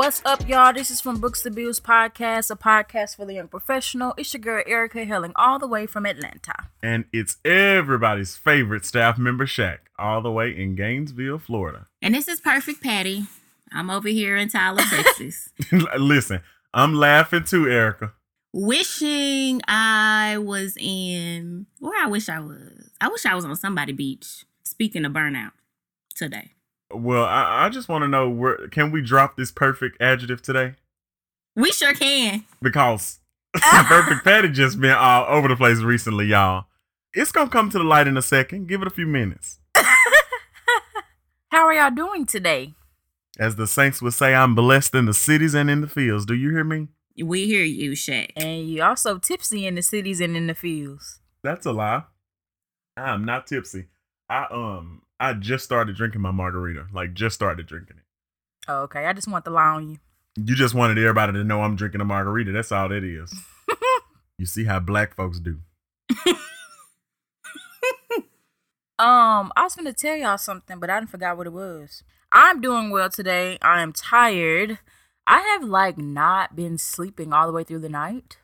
What's up, y'all? This is from Books to Bills Podcast, a podcast for the young professional. It's your girl Erica hailing all the way from Atlanta. And it's everybody's favorite staff member, Shaq, all the way in Gainesville, Florida. And this is Perfect Patty. I'm over here in Tyler, Texas. Listen, I'm laughing too, Erica. Wishing I was in where I wish I was. I wish I was on somebody beach. Speaking of burnout today. Well, I, I just want to know where can we drop this perfect adjective today? We sure can. Because perfect Patty just been all over the place recently, y'all. It's gonna come to the light in a second. Give it a few minutes. How are y'all doing today? As the saints would say, I'm blessed in the cities and in the fields. Do you hear me? We hear you, Shaq. And you also tipsy in the cities and in the fields. That's a lie. I'm not tipsy. I um I just started drinking my margarita. Like just started drinking it. Oh, okay. I just want the lie on you. You just wanted everybody to know I'm drinking a margarita. That's all that is. you see how black folks do. um, I was gonna tell y'all something, but I didn't forgot what it was. I'm doing well today. I am tired. I have like not been sleeping all the way through the night.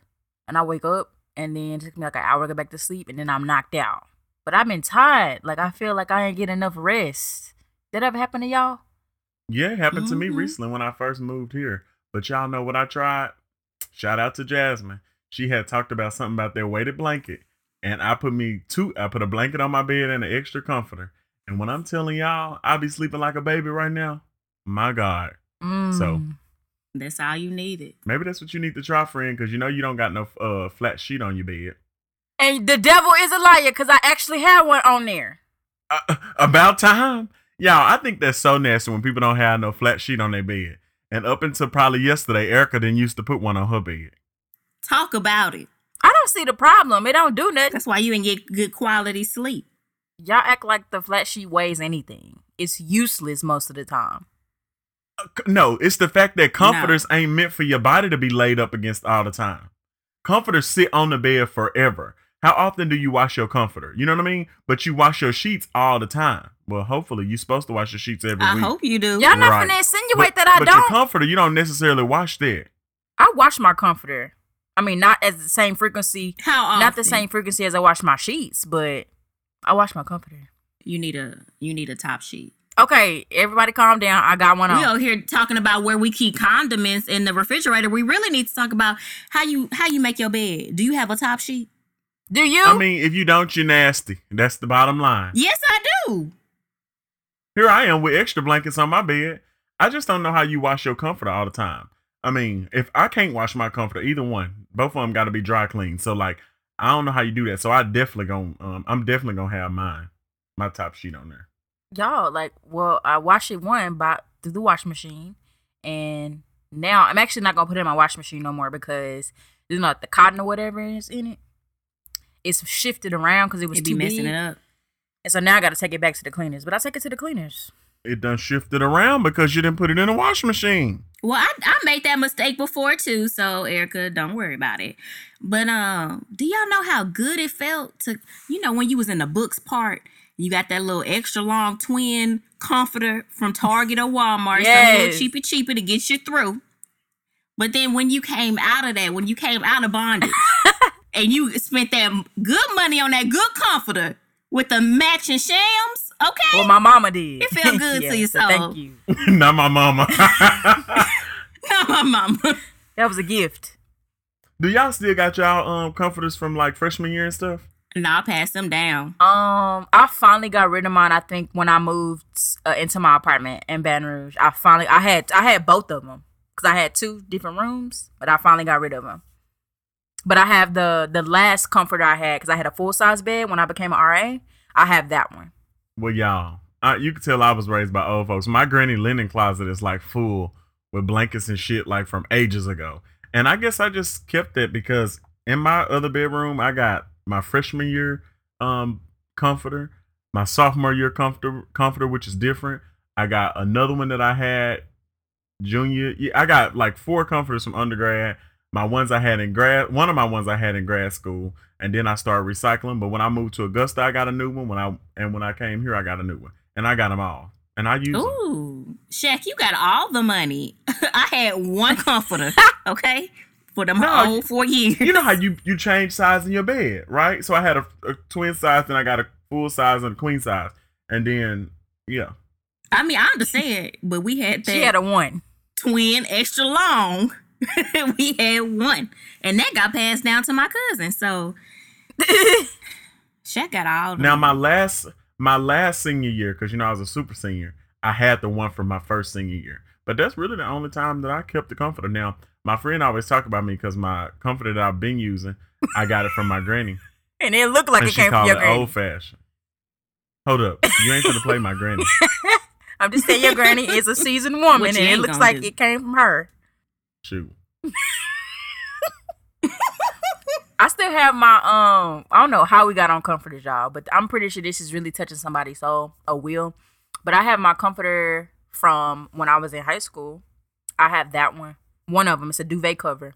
And I wake up and then it took me like an hour to get back to sleep and then I'm knocked out. But I've been tired. Like I feel like I ain't getting enough rest. Did that ever happen to y'all? Yeah, it happened to me Mhm. recently when I first moved here. But y'all know what I tried? Shout out to Jasmine. She had talked about something about their weighted blanket. And I put me two I put a blanket on my bed and an extra comforter. And when I'm telling y'all, I be sleeping like a baby right now. My God. So- Mm. That's all you needed. Maybe that's what you need to try, friend, because you know you don't got no uh flat sheet on your bed. And the devil is a liar because I actually had one on there. Uh, about time. Y'all, I think that's so nasty when people don't have no flat sheet on their bed. And up until probably yesterday, Erica didn't used to put one on her bed. Talk about it. I don't see the problem. It don't do nothing. That's why you didn't get good quality sleep. Y'all act like the flat sheet weighs anything. It's useless most of the time. Uh, No, it's the fact that comforters ain't meant for your body to be laid up against all the time. Comforters sit on the bed forever. How often do you wash your comforter? You know what I mean? But you wash your sheets all the time. Well, hopefully you're supposed to wash your sheets every I week. hope you do. Y'all not gonna insinuate but, that I but your don't. comforter, you don't necessarily wash that. I wash my comforter. I mean, not as the same frequency, How often? not the same frequency as I wash my sheets, but I wash my comforter. You need a you need a top sheet. Okay, everybody calm down. I got one We on. over here talking about where we keep condiments in the refrigerator. We really need to talk about how you how you make your bed. Do you have a top sheet? Do you? I mean, if you don't, you're nasty. That's the bottom line. Yes, I do. Here I am with extra blankets on my bed. I just don't know how you wash your comforter all the time. I mean, if I can't wash my comforter, either one, both of them got to be dry clean. So like, I don't know how you do that. So I definitely gonna, um, I'm definitely gonna have mine, my top sheet on there. Y'all, like, well, I wash it one by through the wash machine, and now I'm actually not gonna put it in my wash machine no more because you know like the cotton or whatever is in it. It's shifted around because it was It be too messing big. it up. And so now I got to take it back to the cleaners. But I take it to the cleaners. It done shifted around because you didn't put it in a wash machine. Well, I, I made that mistake before too, so Erica, don't worry about it. But um, do y'all know how good it felt to you know when you was in the books part, you got that little extra long twin comforter from Target or Walmart, some Yes. little cheapy cheapy to get you through. But then when you came out of that, when you came out of bondage, and you spent that good money on that good comforter with the matching shams, okay? Well, my mama did. It felt good to your so. Thank you. Not my mama. Not my mama. That was a gift. do y'all still got y'all um comforters from like freshman year and stuff? No, I passed them down. Um, I finally got rid of mine. I think when I moved uh, into my apartment in Baton Rouge, I finally I had I had both of them because I had two different rooms, but I finally got rid of them. But I have the the last comforter I had because I had a full size bed when I became an RA. I have that one. Well, y'all, I, you can tell I was raised by old folks. My granny linen closet is like full with blankets and shit like from ages ago. And I guess I just kept it because in my other bedroom, I got my freshman year um comforter, my sophomore year comforter, comforter which is different. I got another one that I had junior. I got like four comforters from undergrad. My ones I had in grad, one of my ones I had in grad school, and then I started recycling. But when I moved to Augusta, I got a new one. When I and when I came here, I got a new one, and I got them all. and I use them. Ooh, Shaq, you got all the money. I had one comforter, okay, for the No, whole four years. You know how you you change size in your bed, right? So I had a, a twin size, then I got a full size and a queen size, and then yeah, I mean, I understand, but we had that She had a one. twin extra long. we had one, and that got passed down to my cousin. So Shaq got all. The Now my last my last senior year, because you know I was a super senior, I had the one from my first senior year. But that's really the only time that I kept the comforter. Now my friend always talk about me because my comforter that I've been using, I got it from my granny, And it looked like and it she came from your it granny. old fashioned. Hold up, you ain't gonna play my granny. I'm just saying your granny is a seasoned woman and it looks like do. it came from her. Shoot, I still have my um I don't know how we got on comforters, y'all, but I'm pretty sure this is really touching somebody's soul, a will. But I have my comforter from when I was in high school. I have that one. One of them. It's a duvet cover.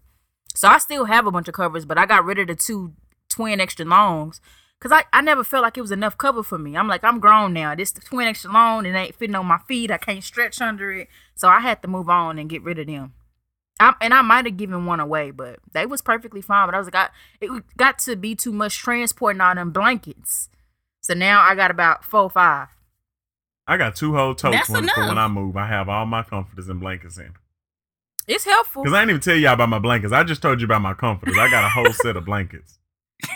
So I still have a bunch of covers, but I got rid of the two twin extra longs. Cause I, I never felt like it was enough cover for me. I'm like, I'm grown now. This twin extra long, it ain't fitting on my feet. I can't stretch under it. So I had to move on and get rid of them. I, and I might have given one away, but they was perfectly fine. But I was like, I, it got to be too much transporting all them blankets. So now I got about four, five. I got two whole totes That's when, for when. I move. I have all my comforters and blankets in. It's helpful. Cause I didn't even tell y'all about my blankets. I just told you about my comforters. I got a whole set of blankets.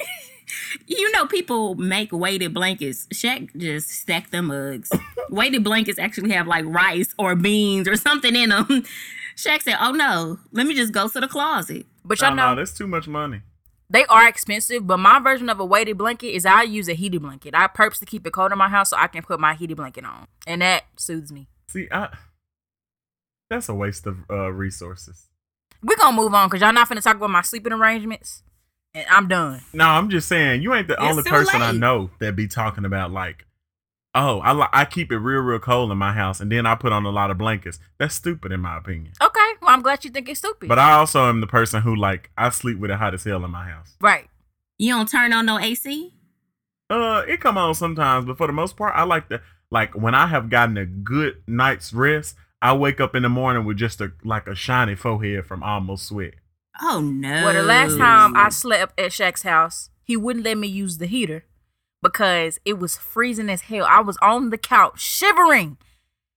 You know, people make weighted blankets. Shaq just stacked them mugs. weighted blankets actually have like rice or beans or something in them. Shaq said, "Oh no, let me just go to the closet." But y'all know no, that's too much money. they are expensive. But my version of a weighted blanket is I use a heated blanket. I purposely keep it cold in my house so I can put my heated blanket on, and that soothes me. See, I that's a waste of uh, resources. We're gonna move on because y'all not finna talk about my sleeping arrangements, and I'm done. No, I'm just saying you ain't the It's only too person I know that be talking about like, oh, I li- I keep it real, real cold in my house, and then I put on a lot of blankets. That's stupid in my opinion. Okay, well I'm glad you think it's stupid. But I also am the person who like I sleep with it hot as hell in my house. right. You don't turn on no AC. Uh, it come on sometimes, but for the most part, I like to like when I have gotten a good night's rest. I wake up in the morning with just a like a shiny forehead from almost sweat. Oh no. Well, the last time I slept at Shaq's house, he wouldn't let me use the heater because it was freezing as hell. I was on the couch shivering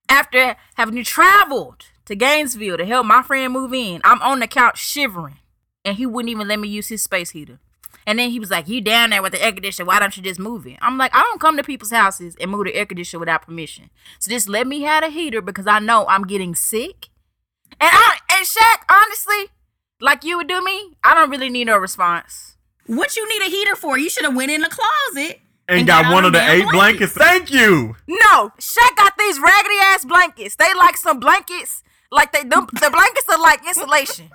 after having traveled to Gainesville to help my friend move in. I'm on the couch shivering, and he wouldn't even let me use his space heater. And then he was like, "You down there with the air conditioner? Why don't you just move it?" I'm like, "I don't come to people's houses and move the air conditioner without permission. So just let me have a heater because I know I'm getting sick." And I and Shaq, honestly, like you would do me, I don't really need no response. what you need a heater for? You should have went in the closet And, And got, got one of the the eight blankets. Thank you. No, Shaq got these raggedy ass blankets. They like some blankets, like they them, the blankets are like insulation.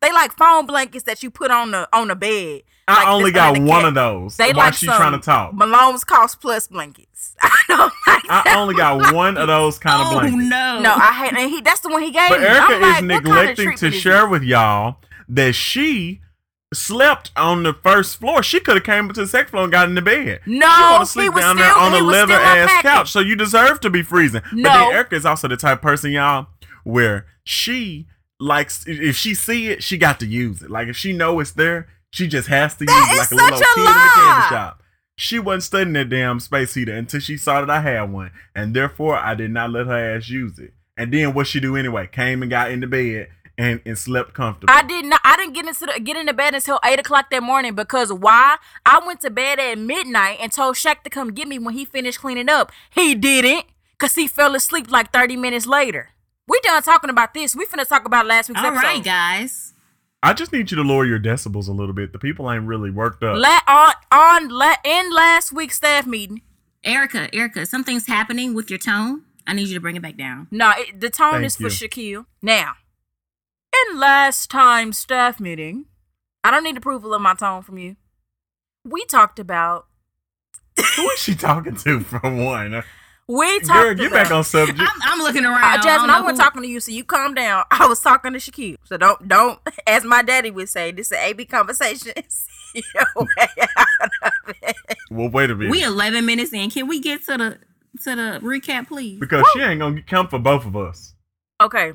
They like foam blankets that you put on the on the bed. I Like only got one cat. of those. They while like she trying to talk. Malone's Cost Plus blankets. I don't like I only got one of those kind of oh blankets. no. No, I hate. And he that's the one he gave But me. Erica I'm like, is kind of neglecting to share with y'all that she slept on the first floor. She could have came to the second floor and got in the bed. No, she sleep was down still- there on a leather ass couch. So you deserve to be freezing. But No. then Erica is also the type of person, y'all, where she likes if she see it, she got to use it. Like if she know it's there, she just has to That use it. like a little a kid in the candy lie. shop. She wasn't studying that damn space heater until she saw that I had one, and therefore I did not let her ass use it. And then what she do anyway? Came and got in the bed and, and slept comfortable. I did not. I didn't get into the, get into bed until eight o'clock that morning because why? I went to bed at midnight and told Shaq to come get me when he finished cleaning up. He didn't, cause he fell asleep like thirty minutes later. We done talking about this. We finna talk about last week's All episode. right, guys. I just need you to lower your decibels a little bit. The people ain't really worked up. La- on on la- in last week's staff meeting. Erica, Erica, something's happening with your tone. I need you to bring it back down. No, it, the tone Thank is for you. Shaquille. Now, in last time's staff meeting, I don't need approval of my tone from you. We talked about. Who is she talking to for one? We talked Girl, about. get back on subject. I'm, I'm looking around. Uh, Jasmine, I I don't wasn't who- talking to you, so you calm down. I was talking to Shaquille. So don't, don't, as my daddy would say, this is AB conversation. See your way out of it. well, wait a minute. We 11 minutes in. Can we get to the to the recap, please? because she ain't gonna count for both of us. Okay.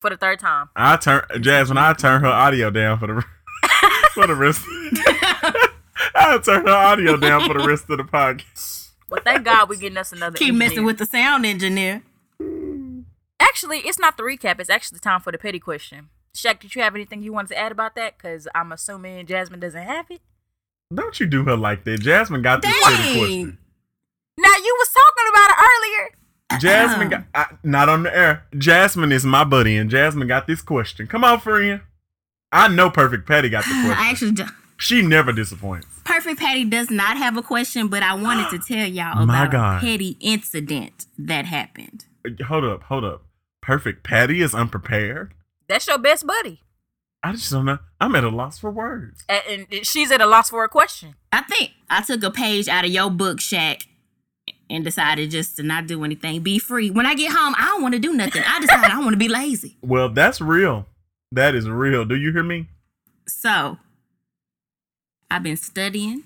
For the third time. I turn Jasmine. I turn her audio down for the for the rest. I turn her audio down for the rest of the podcast. Well, thank God we're getting us another. Keep messing with the sound engineer. Actually, it's not the recap. It's actually time for the petty question. Shaq, did you have anything you wanted to add about that? Because I'm assuming Jasmine doesn't have it. Don't you do her like that. Jasmine got this petty question. Now you was talking about it earlier. Jasmine got I, not on the air. Jasmine is my buddy, and Jasmine got this question. Come on, friend. I know Perfect Patty got the question. I actually, do- she never disappoints. Perfect Patty does not have a question, but I wanted to tell y'all My about God. a petty incident that happened. Uh, hold up, hold up. Perfect Patty is unprepared. That's your best buddy, I just don't know. I'm at a loss for words. and, and she's at a loss for a question. I think I took a page out of your book, Shaq, and decided just to not do anything. Be free. When I get home, I don't want to do nothing. I decided I want to be lazy. Well, that's real. That is real. Do you hear me? So I've been studying.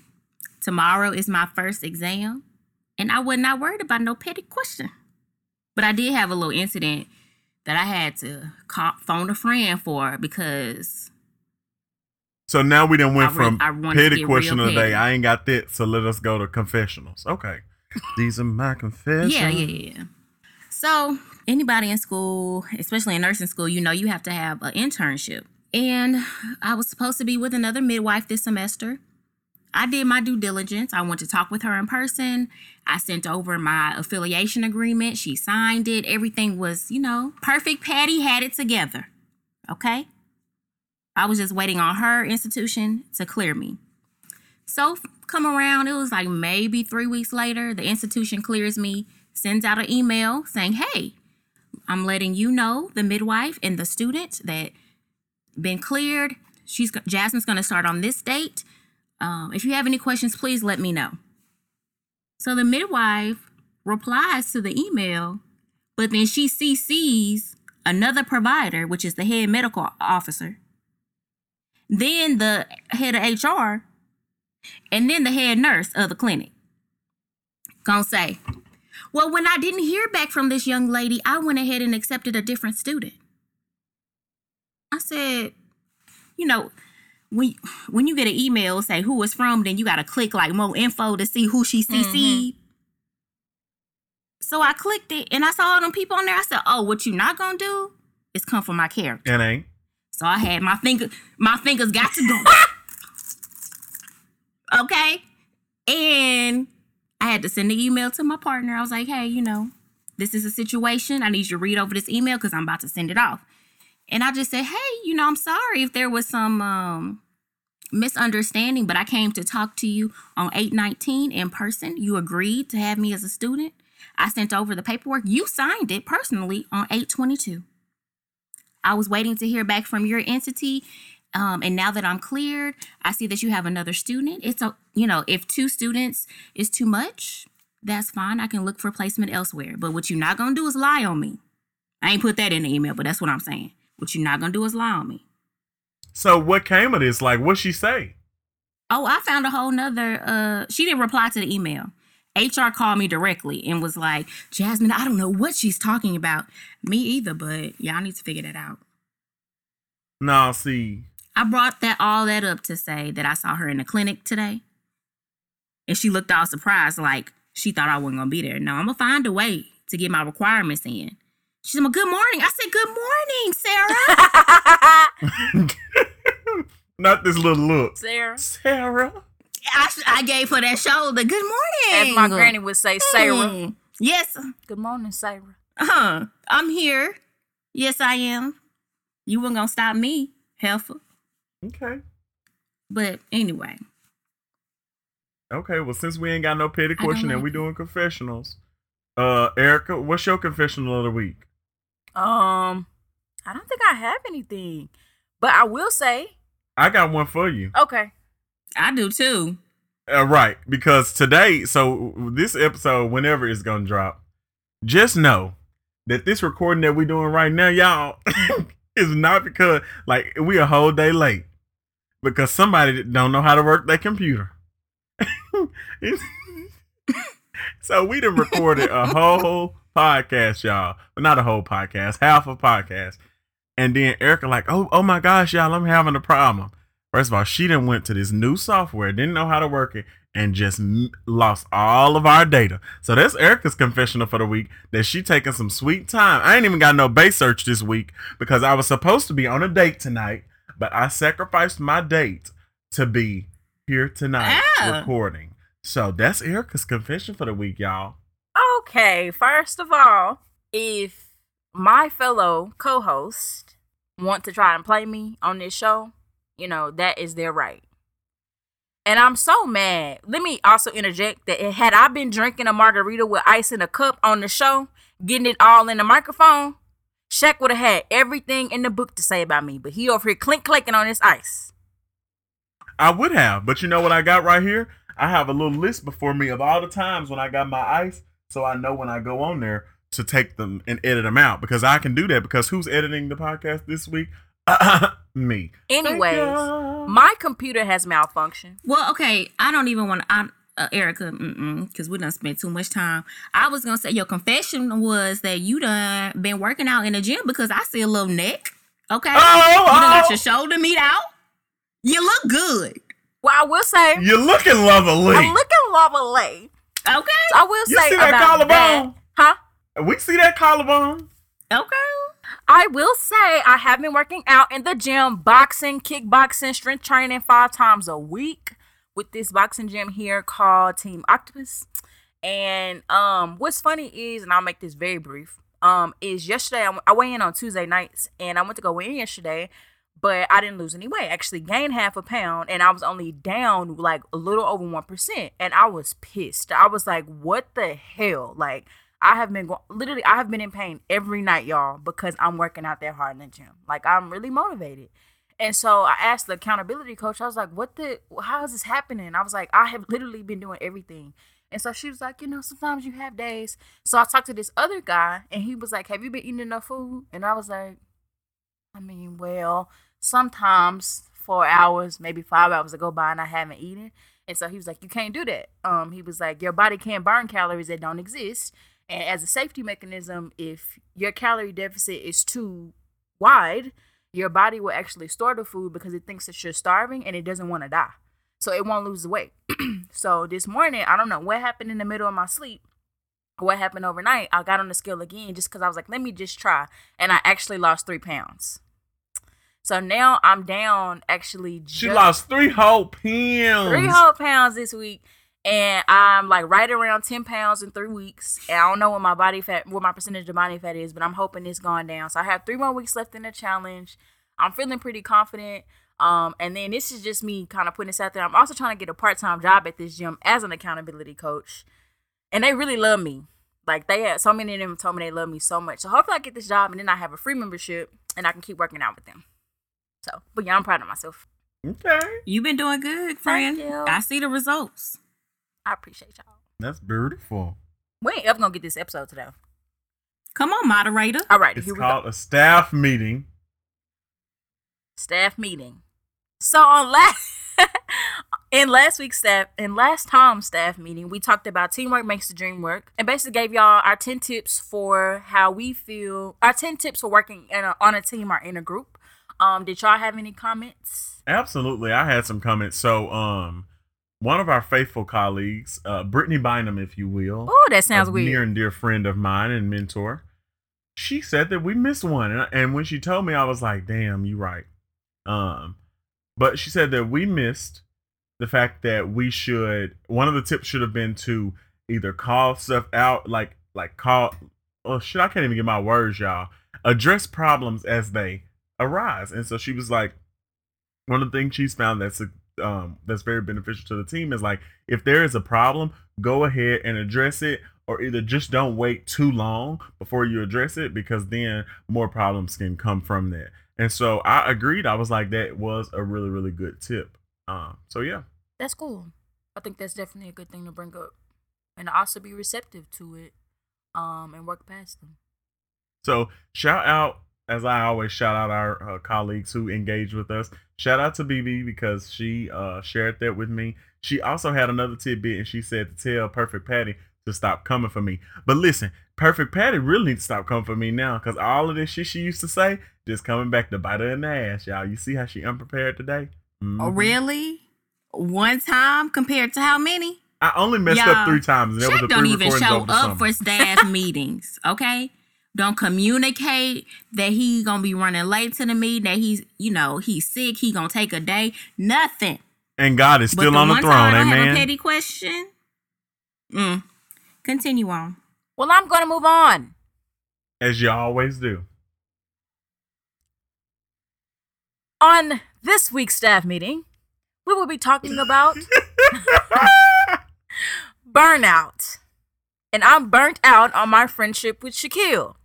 Tomorrow is my first exam, and I was not worried about no petty question. But I did have a little incident that I had to call, phone a friend for because So now we done went I re- from I petty question of the day. I ain't got that, so let us go to confessionals. Okay. These are my confessions. Yeah, yeah, yeah. So anybody in school, especially in nursing school, you know you have to have an internship. And I was supposed to be with another midwife this semester. I did my due diligence. I went to talk with her in person. I sent over my affiliation agreement. She signed it. Everything was, you know, perfect. Patty had it together. Okay? I was just waiting on her institution to clear me. So come around, it was like maybe three weeks later, the institution clears me, sends out an email saying, Hey, I'm letting you know, the midwife and the student, that been cleared. She's Jasmine's gonna start on this date. Um, if you have any questions, please let me know. So the midwife replies to the email, but then she CCs another provider, which is the head medical officer, then the head of HR, and then the head nurse of the clinic. Gonna say, well, when I didn't hear back from this young lady, I went ahead and accepted a different student. I said, you know, when when you get an email say who it's from, then you gotta click like more info to see who she CC'd. Mm-hmm. So I clicked it and I saw all them people on there. I said, oh, what you not gonna do is come for my character. And ain't. So I had my finger, my fingers got to go. Okay. And I had to send an email to my partner. I was like, hey, you know, this is a situation. I need you to read over this email because I'm about to send it off. And I just said, hey, you know, I'm sorry if there was some um misunderstanding, but I came to talk to you on 819 in person. You agreed to have me as a student. I sent over the paperwork. You signed it personally on 822. I was waiting to hear back from your entity. Um, and now that I'm cleared, I see that you have another student. It's a, you know, if two students is too much, that's fine. I can look for placement elsewhere. But what you're not gonna do is lie on me. I ain't put that in the email, but that's what I'm saying. What you're not gonna do is lie on me. So what came of this? Like, what she say? Oh, I found a whole nother. Uh, she didn't reply to the email. HR called me directly and was like, Jasmine, I don't know what she's talking about. Me either, but y'all need to figure that out. Nah, see, I brought that all that up to say that I saw her in the clinic today. And she looked all surprised, like she thought I wasn't gonna be there. No, I'm gonna find a way to get my requirements in. She said, well, good morning. I said, good morning, Sarah. not this little look. Sarah. Sarah. I, I gave her that shoulder. Good morning. As my granny would say, Sarah. Mm. Yes. Good morning, Sarah. Uh-huh. I'm here. Yes, I am. You weren't gonna stop me, heifer. Okay. But anyway, Okay. Well, since we ain't got no petty don't question and like we doing confessionals, uh, Erica, what's your confessional of the week? Um, I don't think I have anything, but I will say, I got one for you. okay. I do too. Uh, right, because today, so this episode, whenever it's gonna drop, just know that this recording that we doing right now, y'all, is not because like we a whole day late because somebody don't know how to work their computer. So we done recorded a whole podcast, y'all. But not a whole podcast, half a podcast. And then Erica like, oh, oh my gosh, y'all, I'm having a problem. First of all, she done went to this new software, didn't know how to work it, and just lost all of our data. So that's Erica's confessional for the week that she taking some sweet time. I ain't even got no base search this week because I was supposed to be on a date tonight, but I sacrificed my date to be here tonight Ah. recording. So that's Erica's confession for the week, y'all. Okay, first of all, if my fellow co-host want to try and play me on this show, you know, that is their right. And I'm so mad. Let me also interject that had I been drinking a margarita with ice in a cup on the show, getting it all in the microphone, Shaq would have had everything in the book to say about me. But he over here clink clanking on this ice. I would have, but you know what I got right here? I have a little list before me of all the times when I got my ice, so I know when I go on there to take them and edit them out because I can do that. Because who's editing the podcast this week? me. Thank Anyways, my computer has malfunctioned. Well, okay, I don't even want to. I'm uh, Erica, because we done spent too much time. I was gonna say your confession was that you done been working out in the gym because I see a little neck. Okay, Oh, you done got oh. your shoulder meat out. You look good. Well, I will say, You're looking lovely. I'm looking lovely. Okay, So I will You say see that about collarbone? that, huh? we see that collarbone. okay. I will say I have been working out in the gym, boxing, kickboxing, strength training five times a week with this boxing gym here called Team Octopus. And um, what's funny is, and I'll make this very brief, um, is yesterday I, I weigh in on Tuesday nights, and I went to go in yesterday, but I didn't lose any weight. I actually gained half a pound, and I was only down like a little over one percent, and I was pissed. I was like, "What the hell?" Like. I have been go- literally I have been in pain every night, y'all, because I'm working out that hard in the gym. Like I'm really motivated. And so I asked the accountability coach, I was like, what the how is this happening? I was like, I have literally been doing everything. And so she was like, you know, sometimes you have days. So I talked to this other guy and he was like, Have you been eating enough food? And I was like, I mean, well, sometimes four hours, maybe five hours go by and I haven't eaten. And so he was like, You can't do that. Um, he was like, Your body can't burn calories that don't exist. And as a safety mechanism, if your calorie deficit is too wide, your body will actually store the food because it thinks that you're starving and it doesn't want to die. So it won't lose the weight. so this morning, I don't know what happened in the middle of my sleep. What happened overnight? I got on the scale again just because I was like, let me just try. And I actually lost three pounds. So now I'm down actually She just lost three whole pounds. three whole pounds this week. And I'm like right around 10 pounds in three weeks. And I don't know what my body fat, what my percentage of body fat is, but I'm hoping it's gone down. So I have three more weeks left in the challenge. I'm feeling pretty confident. Um, and then this is just me kind of putting this out there. I'm also trying to get a part time job at this gym as an accountability coach. And they really love me. Like they had so many of them told me they love me so much. So hopefully I get this job and then I have a free membership and I can keep working out with them. So, but yeah, I'm proud of myself. Okay. You've been doing good, friend. you. I see the results. I appreciate y'all. That's beautiful. We ain't ever gonna get this episode today. Come on, moderator. All right, It's here we called go. a staff meeting. Staff meeting. So on last in last week's staff in last time's staff meeting, we talked about teamwork makes the dream work, and basically gave y'all our ten tips for how we feel. Our ten tips for working in a, on a team or in a group. Um, did y'all have any comments? Absolutely. I had some comments. So, um, one of our faithful colleagues, uh, Brittany Bynum, if you will, Oh, that sounds a weird. near and dear friend of mine and mentor, she said that we missed one, and, and when she told me, I was like, "Damn, you right." Um, but she said that we missed the fact that we should. One of the tips should have been to either call stuff out, like like call. Oh shit! I can't even get my words, y'all. Address problems as they arise, and so she was like, one of the things she's found that's um that's very beneficial to the team is like if there is a problem, go ahead and address it, or either just don't wait too long before you address it because then more problems can come from that. And so I agreed. I was like, that was a really really good tip. Um, so yeah, That's cool. I think that's definitely a good thing to bring up, and also be receptive to it, um, and work past them. So shout out, as I always shout out our uh, colleagues who engage with us. Shout out to BB because she uh, shared that with me. She also had another tidbit and she said to tell Perfect Patty to stop coming for me. But listen, Perfect Patty really needs to stop coming for me now because all of this shit she used to say just coming back to bite her in the ass, y'all. You see how she unprepared today? Oh, Mhm. really? One time compared to how many? I only messed Y'all, up three times. And that was the don't even show up summer. for staff meetings, okay? Don't communicate that he gonna be running late to the meeting, that he's, you know, he's sick, he gonna take a day. Nothing. and God is But still on the one throne, time I have a amen. petty question. Mm. Continue on. Well, I'm going to move on. As you always do. On this week's staff meeting, we will be talking about burnout. And I'm burnt out on my friendship with Shaquille.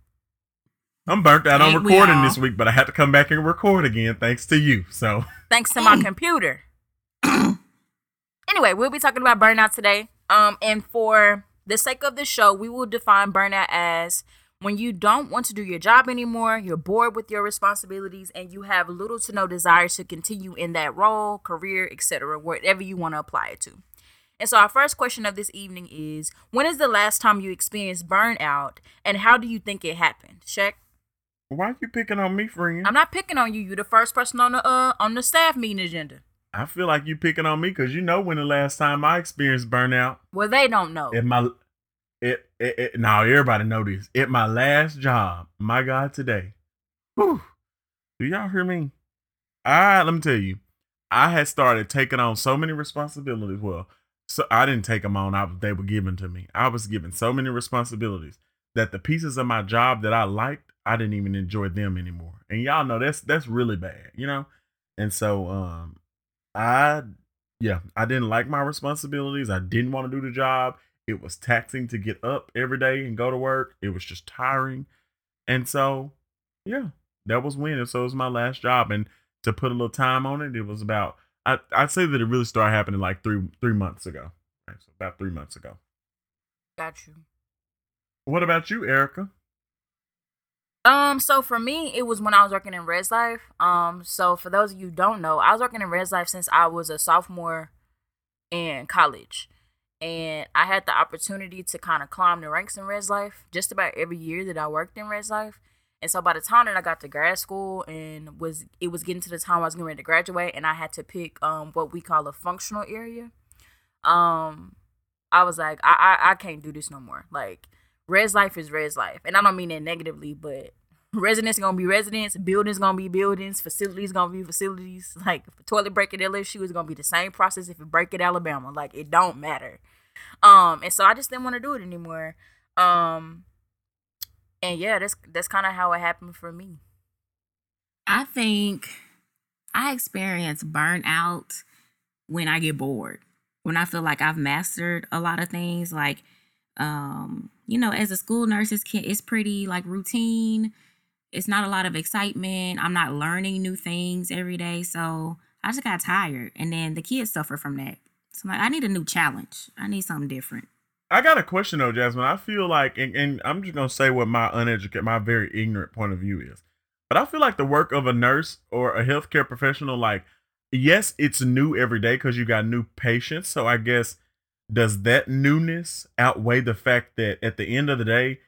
I'm burnt out on Ain't we recording this week, but I had to come back and record again thanks to you. So thanks to my computer. anyway, we'll be talking about burnout today. Um, and for the sake of the show, we will define burnout as when you don't want to do your job anymore, you're bored with your responsibilities, and you have little to no desire to continue in that role, career, etc., whatever you want to apply it to. And so, our first question of this evening is: When is the last time you experienced burnout, and how do you think it happened? Shaq, why are you picking on me, friend? I'm not picking on you. You're the first person on the uh on the staff meeting agenda. I feel like you picking on me because you know when the last time I experienced burnout. Well, they don't know. At my it, it, it now everybody know this. At my last job, my God, today. Whew, do y'all hear me? I let me tell you, I had started taking on so many responsibilities. Well, so I didn't take them on. I was they were given to me. I was given so many responsibilities that the pieces of my job that I liked, I didn't even enjoy them anymore. And y'all know that's that's really bad, you know. And so, um, I yeah, I didn't like my responsibilities. I didn't want to do the job. It was taxing to get up every day and go to work. It was just tiring. And so, yeah, that was when. And so it was my last job. And to put a little time on it, it was about I, I'd say that it really started happening like three three months ago. Right, so about three months ago. Got you. What about you, Erica? Um, so for me, it was when I was working in Res Life. Um, so for those of you don't know, I was working in Res Life since I was a sophomore in college. And I had the opportunity to kind of climb the ranks in Res Life just about every year that I worked in Res Life. And so by the time that I got to grad school and was it was getting to the time I was getting ready to graduate and I had to pick um what we call a functional area. Um I was like, I I, I can't do this no more. Like res life is res life. And I don't mean that negatively, but residents are gonna be residents, buildings gonna be buildings, facilities gonna be facilities. Like if a toilet break at LSU is gonna be the same process if it break at Alabama. Like it don't matter. Um, and so I just didn't want to do it anymore. Um, and yeah, that's that's kind of how it happened for me. I think I experience burnout when I get bored. When I feel like I've mastered a lot of things, like um, you know, as a school nurse, it's it's pretty like routine. It's not a lot of excitement. I'm not learning new things every day, so I just got tired, and then the kids suffer from that. So like, I need a new challenge. I need something different. I got a question though, Jasmine. I feel like, and, and I'm just gonna say what my uneducated, my very ignorant point of view is, but I feel like the work of a nurse or a healthcare professional, like, yes, it's new every day because you got new patients. So I guess does that newness outweigh the fact that at the end of the day,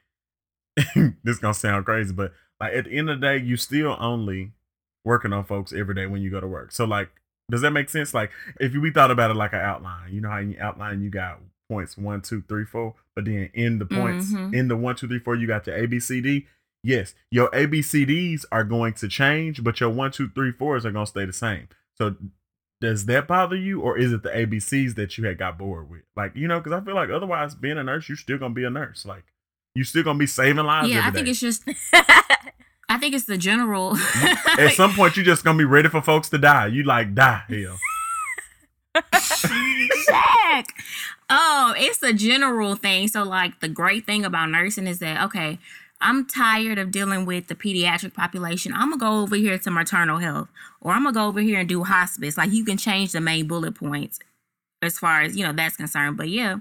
this gonna sound crazy, but like at the end of the day, you still only working on folks every day when you go to work. So like, does that make sense? Like, if we thought about it like an outline, you know how you outline, you got points one, two, three, four, but then in the points, Mhm. in the one, two, three, four, you got your A, B, C, D. Yes, your A, B, C, Ds are going to change, but your one, two, three, fours are gonna stay the same. So does that bother you, or is it the ABCs that you had got bored with? Like, you know, because I feel like otherwise, being a nurse, you're still gonna be a nurse. Like, you still gonna be saving lives. yeah, I think day. it's just I think it's the general. At some point, you're just gonna be ready for folks to die. You like die, hell. Shaq. Oh, it's a general thing. So, like, the great thing about nursing is that, okay, I'm tired of dealing with the pediatric population. I'm to go over here to maternal health, or I'm to go over here and do hospice. Like, you can change the main bullet points as far as, you know, that's concerned. But yeah,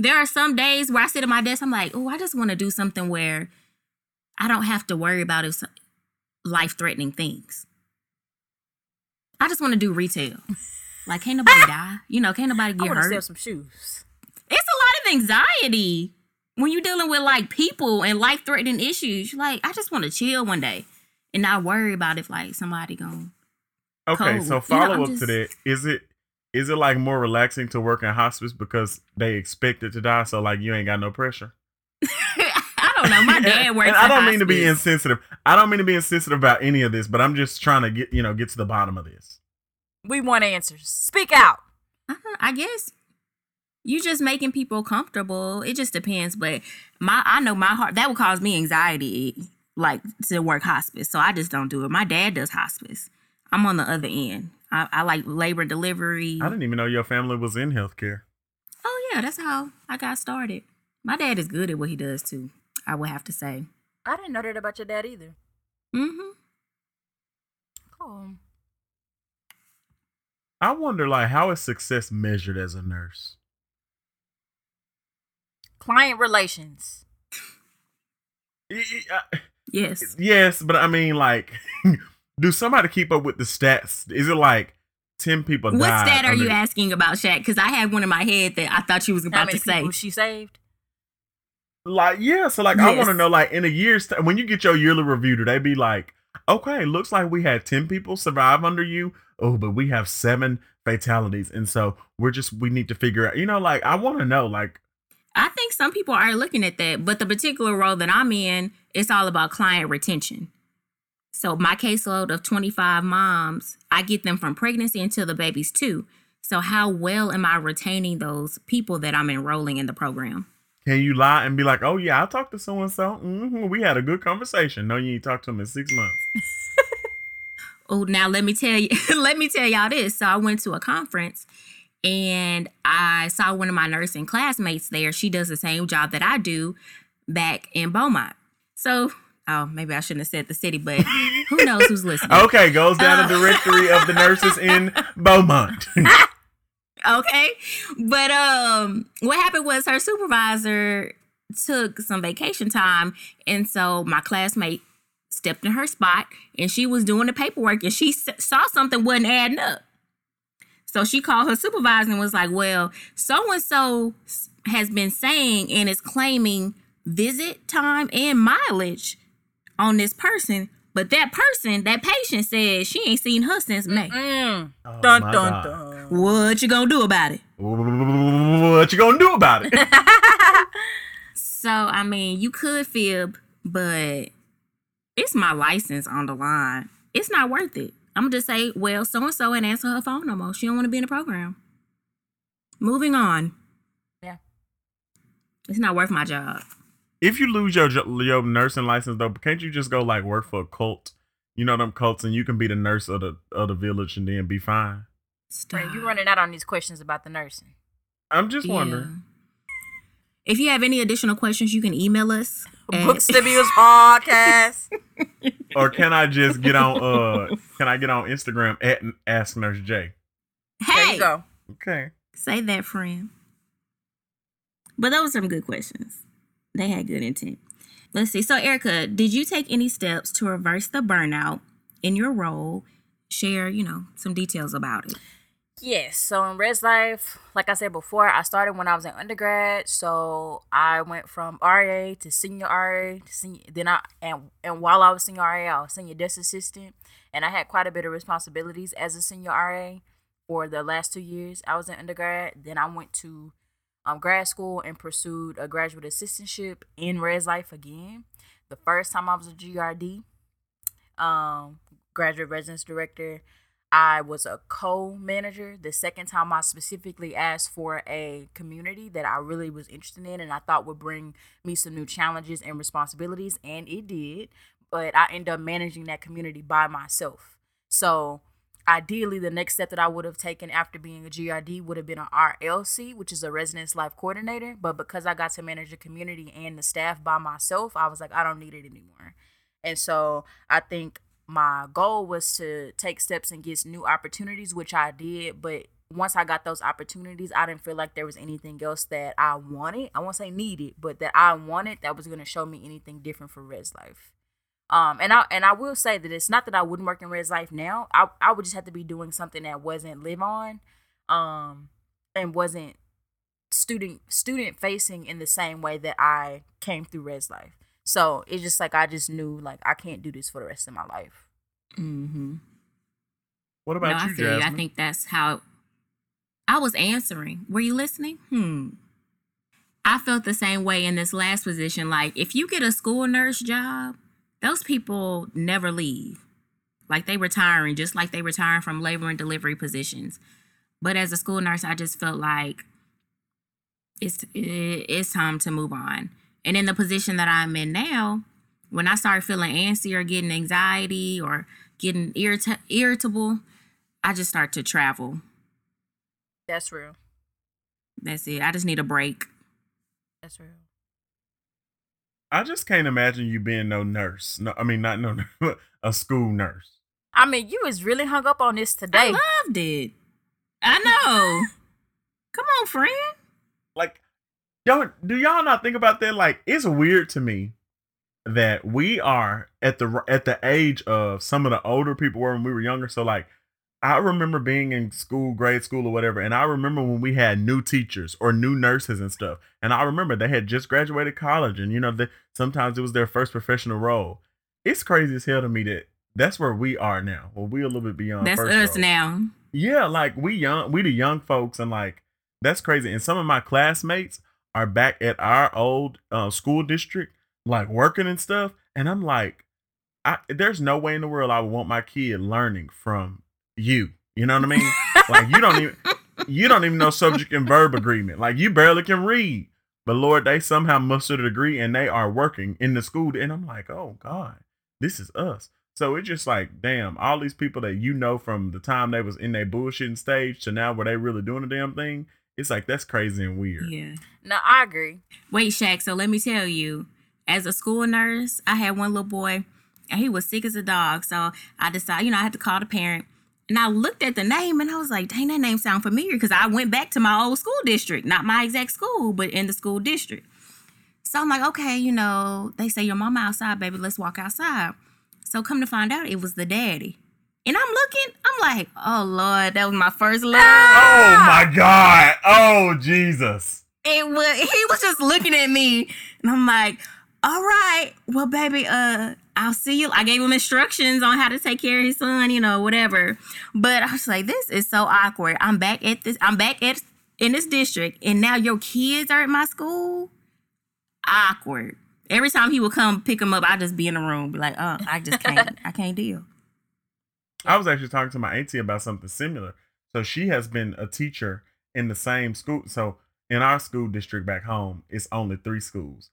there are some days where I sit at my desk, I'm like, oh, I just want to do something where I don't have to worry about life threatening things. I just want to do retail. Like, can't nobody die. You know, can't nobody I get want to hurt. sell some shoes. It's a lot of anxiety when you're dealing with like people and life threatening issues. Like, I just want to chill one day and not worry about if like somebody going. Okay, Cold. so You know, follow I'm up to that. Is it is it like more relaxing to work in hospice because they expect it to die, so like you ain't got no pressure? I don't know. My dad works. And I don't mean to be insensitive. I don't mean to be insensitive about any of this, but I'm just trying to get you know get to the bottom of this. We want answers. Speak out. Uh-huh, I guess you're just making people comfortable. It just depends. But my I know my heart that would cause me anxiety, like to work hospice. So I just don't do it. My dad does hospice. I'm on the other end. I, I like labor and delivery. I didn't even know your family was in healthcare. Oh yeah, that's how I got started. My dad is good at what he does too. I would have to say. I didn't know that about your dad either. Mm-hmm. Cool. I wonder like how is success measured as a nurse? Client relations. Y- y- I- Yes. Yes, but I mean like do somebody keep up with the stats? Is it like 10 people What died stat are you asking about, Shaq? Because I had one in my head that I thought you was How about many to say. people she saved? Like, yeah, so like I want to know, like, in a year's time, when you get your yearly review, do they be like, okay, looks like we had 10 people survive under you. Oh, but we have seven fatalities. And so we're just, we need to figure out, you know, like, I want to know, like, I think some people are looking at that, but the particular role that I'm in, it's all about client retention. So my caseload of 25 moms, I get them from pregnancy until the baby's two. So how well am I retaining those people that I'm enrolling in the program? can you lie and be like, oh, yeah, I talked to so and so. We had a good conversation. No, you ain't talked to them in six months. Oh, now let me tell you, let me tell y'all this. So I went to a conference and I saw one of my nursing classmates there. She does the same job that I do back in Beaumont. So, oh, maybe I shouldn't have said the city, but who knows who's listening? Okay, goes down Uh. the directory of the nurses in Beaumont. okay but um what happened was her supervisor took some vacation time and so my classmate stepped in her spot and she was doing the paperwork and she s- saw something wasn't adding up so she called her supervisor and was like well so and so has been saying and is claiming visit time and mileage on this person but that person that patient says she ain't seen her since may Mm. Oh, dun my dun God. dun. what you gonna do about it What you gonna do about it? So I mean, you could fib, but it's my license on the line. It's not worth it. I'm gonna just say, well, so and so ain't answer her phone no more. She don't want to be in the program. Moving on. Yeah. It's not worth my job. If you lose your your nursing license though, can't you just go like work for a cult? You know them cults, and you can be the nurse of the of the village and then be fine. Stop. Right, you running out on these questions about the nursing. I'm just Yeah. wondering. If you have any additional questions, you can email us. at- Books to Bills podcast. Or can I just get on? Uh, can I get on Instagram at Ask Nurse J? hey, There you go. Okay. say that, friend. But those are some good questions. They had good intent. Let's see. So, Erica, did you take any steps to reverse the burnout in your role? Share, you know, some details about it. Yes. So in Res Life, like I said before, I started when I was in undergrad. So I went from RA to senior RA to senior. Then I and and while I was senior RA, I was senior desk assistant, and I had quite a bit of responsibilities as a senior RA for the last two years I was in undergrad. Then I went to um, grad school and pursued a graduate assistantship in Res Life again. The first time I was a GRD, um, graduate residence director. I was a co-manager. The second time I specifically asked for a community that I really was interested in and I thought would bring me some new challenges and responsibilities, and it did. But I ended up managing that community by myself. So ideally the next step that I would have taken after being a GRD would have been an RLC, which is a residence life coordinator. But because I got to manage the community and the staff by myself, I was like, I don't need it anymore. And so I think my goal was to take steps and get new opportunities, which I did. But once I got those opportunities, I didn't feel like there was anything else that I wanted. I won't say needed, but that I wanted that was gonna show me anything different for Res Life. Um, and I and I will say that it's not that I wouldn't work in Res Life now. I I would just have to be doing something that wasn't live on, um, and wasn't student student facing in the same way that I came through Res life. So it's just like I just knew like I can't do this for the rest of my life. Mm-hmm. What No, about I you, feel you. I think that's how I was answering. Were you listening? Hmm. I felt the same way in this last position. Like, if you get a school nurse job, those people never leave. Like, they retiring, just like they retiring from labor and delivery positions. But as a school nurse, I just felt like it's it- it's time to move on. And in the position that I'm in now, when I start feeling antsy or getting anxiety or getting irrita- irritable, I just start to travel. That's real. That's it. I just need a break. That's real. I just can't imagine you being no nurse. No, I mean not no a school nurse. I mean, you was really hung up on this today. I today. loved it. I know. Come on, friend. Like, don't do y'all not think about that? Like, it's weird to me that we are at the at the age of some of the older people were when we were younger. So, like, I remember being in school, grade school, or whatever, and I remember when we had new teachers or new nurses and stuff. And I remember they had just graduated college, and you know, they, sometimes it was their first professional role. It's crazy as hell to me that that's where we are now. Well, we a little bit beyond. That's us now. Yeah, like we young, we the young folks, and like that's crazy. And some of my classmates are back at our old uh, school district, like working and stuff. And I'm like, I there's no way in the world I would want my kid learning from you. You know what I mean? like you don't even you don't even know subject and verb agreement. Like you barely can read. But Lord, they somehow mustered a degree and they are working in the school. And I'm like, oh God, this is us. So it's just like, damn, all these people that you know from the time they was in their bullshitting stage to now where they really doing a damn thing, it's like that's crazy and weird. Yeah. No, I agree. Wait, Shaq. So let me tell you, as a school nurse, I had one little boy, and he was sick as a dog. So I decided, you know, I had to call the parent, and I looked at the name, and I was like, "Dang, that name sound familiar." Because I went back to my old school district, not my exact school, but in the school district. So I'm like, okay, you know, they say your mama outside, baby. Let's walk outside. So come to find out, it was the daddy. And I'm looking, I'm like, oh Lord, that was my first love. Oh ah! my God. Oh Jesus. it was he was just looking at me and i'm like all right. Well baby uh i'll see you. I gave him instructions on how to take care of his son you know whatever. But i was like this is so awkward. I'm back at this i'm back at in this district and now your kids are at my school? Awkward. Every time he would come pick him up I'd just be in the room be like oh i just can't i can't deal. I was actually talking to my auntie about something similar. So she has been a teacher in the same school. So in our school district back home, it's only three schools: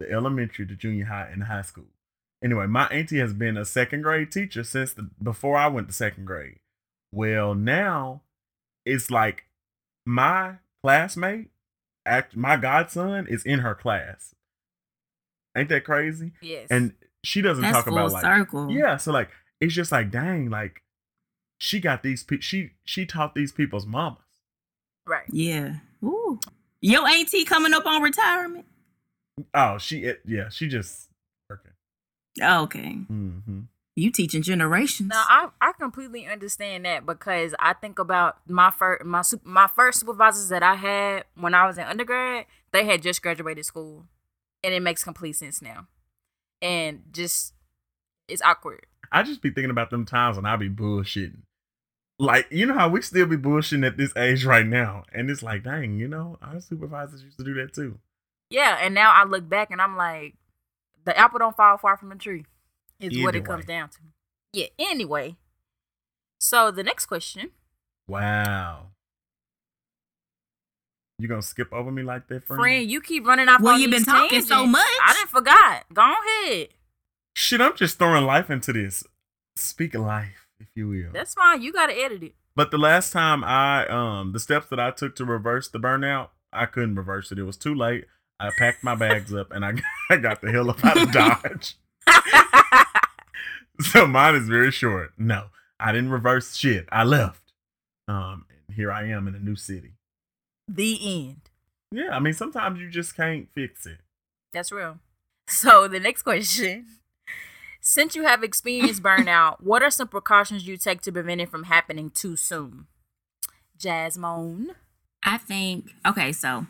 the elementary, the junior high, and high school. Anyway, my auntie has been a second grade teacher since the, before I went to second grade. Well, now it's like my classmate, act my godson, is in her class. Ain't that crazy? Yes. And she doesn't that's talk full about like circle yeah, so like it's just like dang, like she got these pe- she she taught these people's mamas. right. yeah Ooh. your auntie coming up on retirement Oh, she it, yeah, she just working. okay Mm-hmm. You teaching generations. No, I I completely understand that because I think about my first my sup- my first supervisors that I had when I was in undergrad. They had just graduated school, and it makes complete sense now. And just it's awkward. I just be thinking about them times when I be bullshitting. Like, you know how we still be bullshitting at this age right now. And it's like, dang, you know, our supervisors used to do that too. Yeah, and now I look back and I'm like, the apple don't fall far from the tree. Is what it Anyway. comes down to. Yeah. Anyway, so the next question. Wow. You gonna skip over me like that, friend? Friend, you keep running off. Well, you've been these talking so much. I didn't forgot. Go ahead. Shit, I'm just throwing life into this. Speak of life, if you will. That's fine. You gotta edit it. But the last time I um the steps that I took to reverse the burnout, I couldn't reverse it. It was too late. I packed my bags up and I, I got the hell up out of Dodge. so mine is very short. No, I didn't reverse shit. I left. Um and here I am in a new city. the end. Yeah, I mean sometimes you just can't fix it. That's real. So the next question. Since you have experienced burnout, what are some precautions you take to prevent it from happening too soon? Jasmine. I think okay, so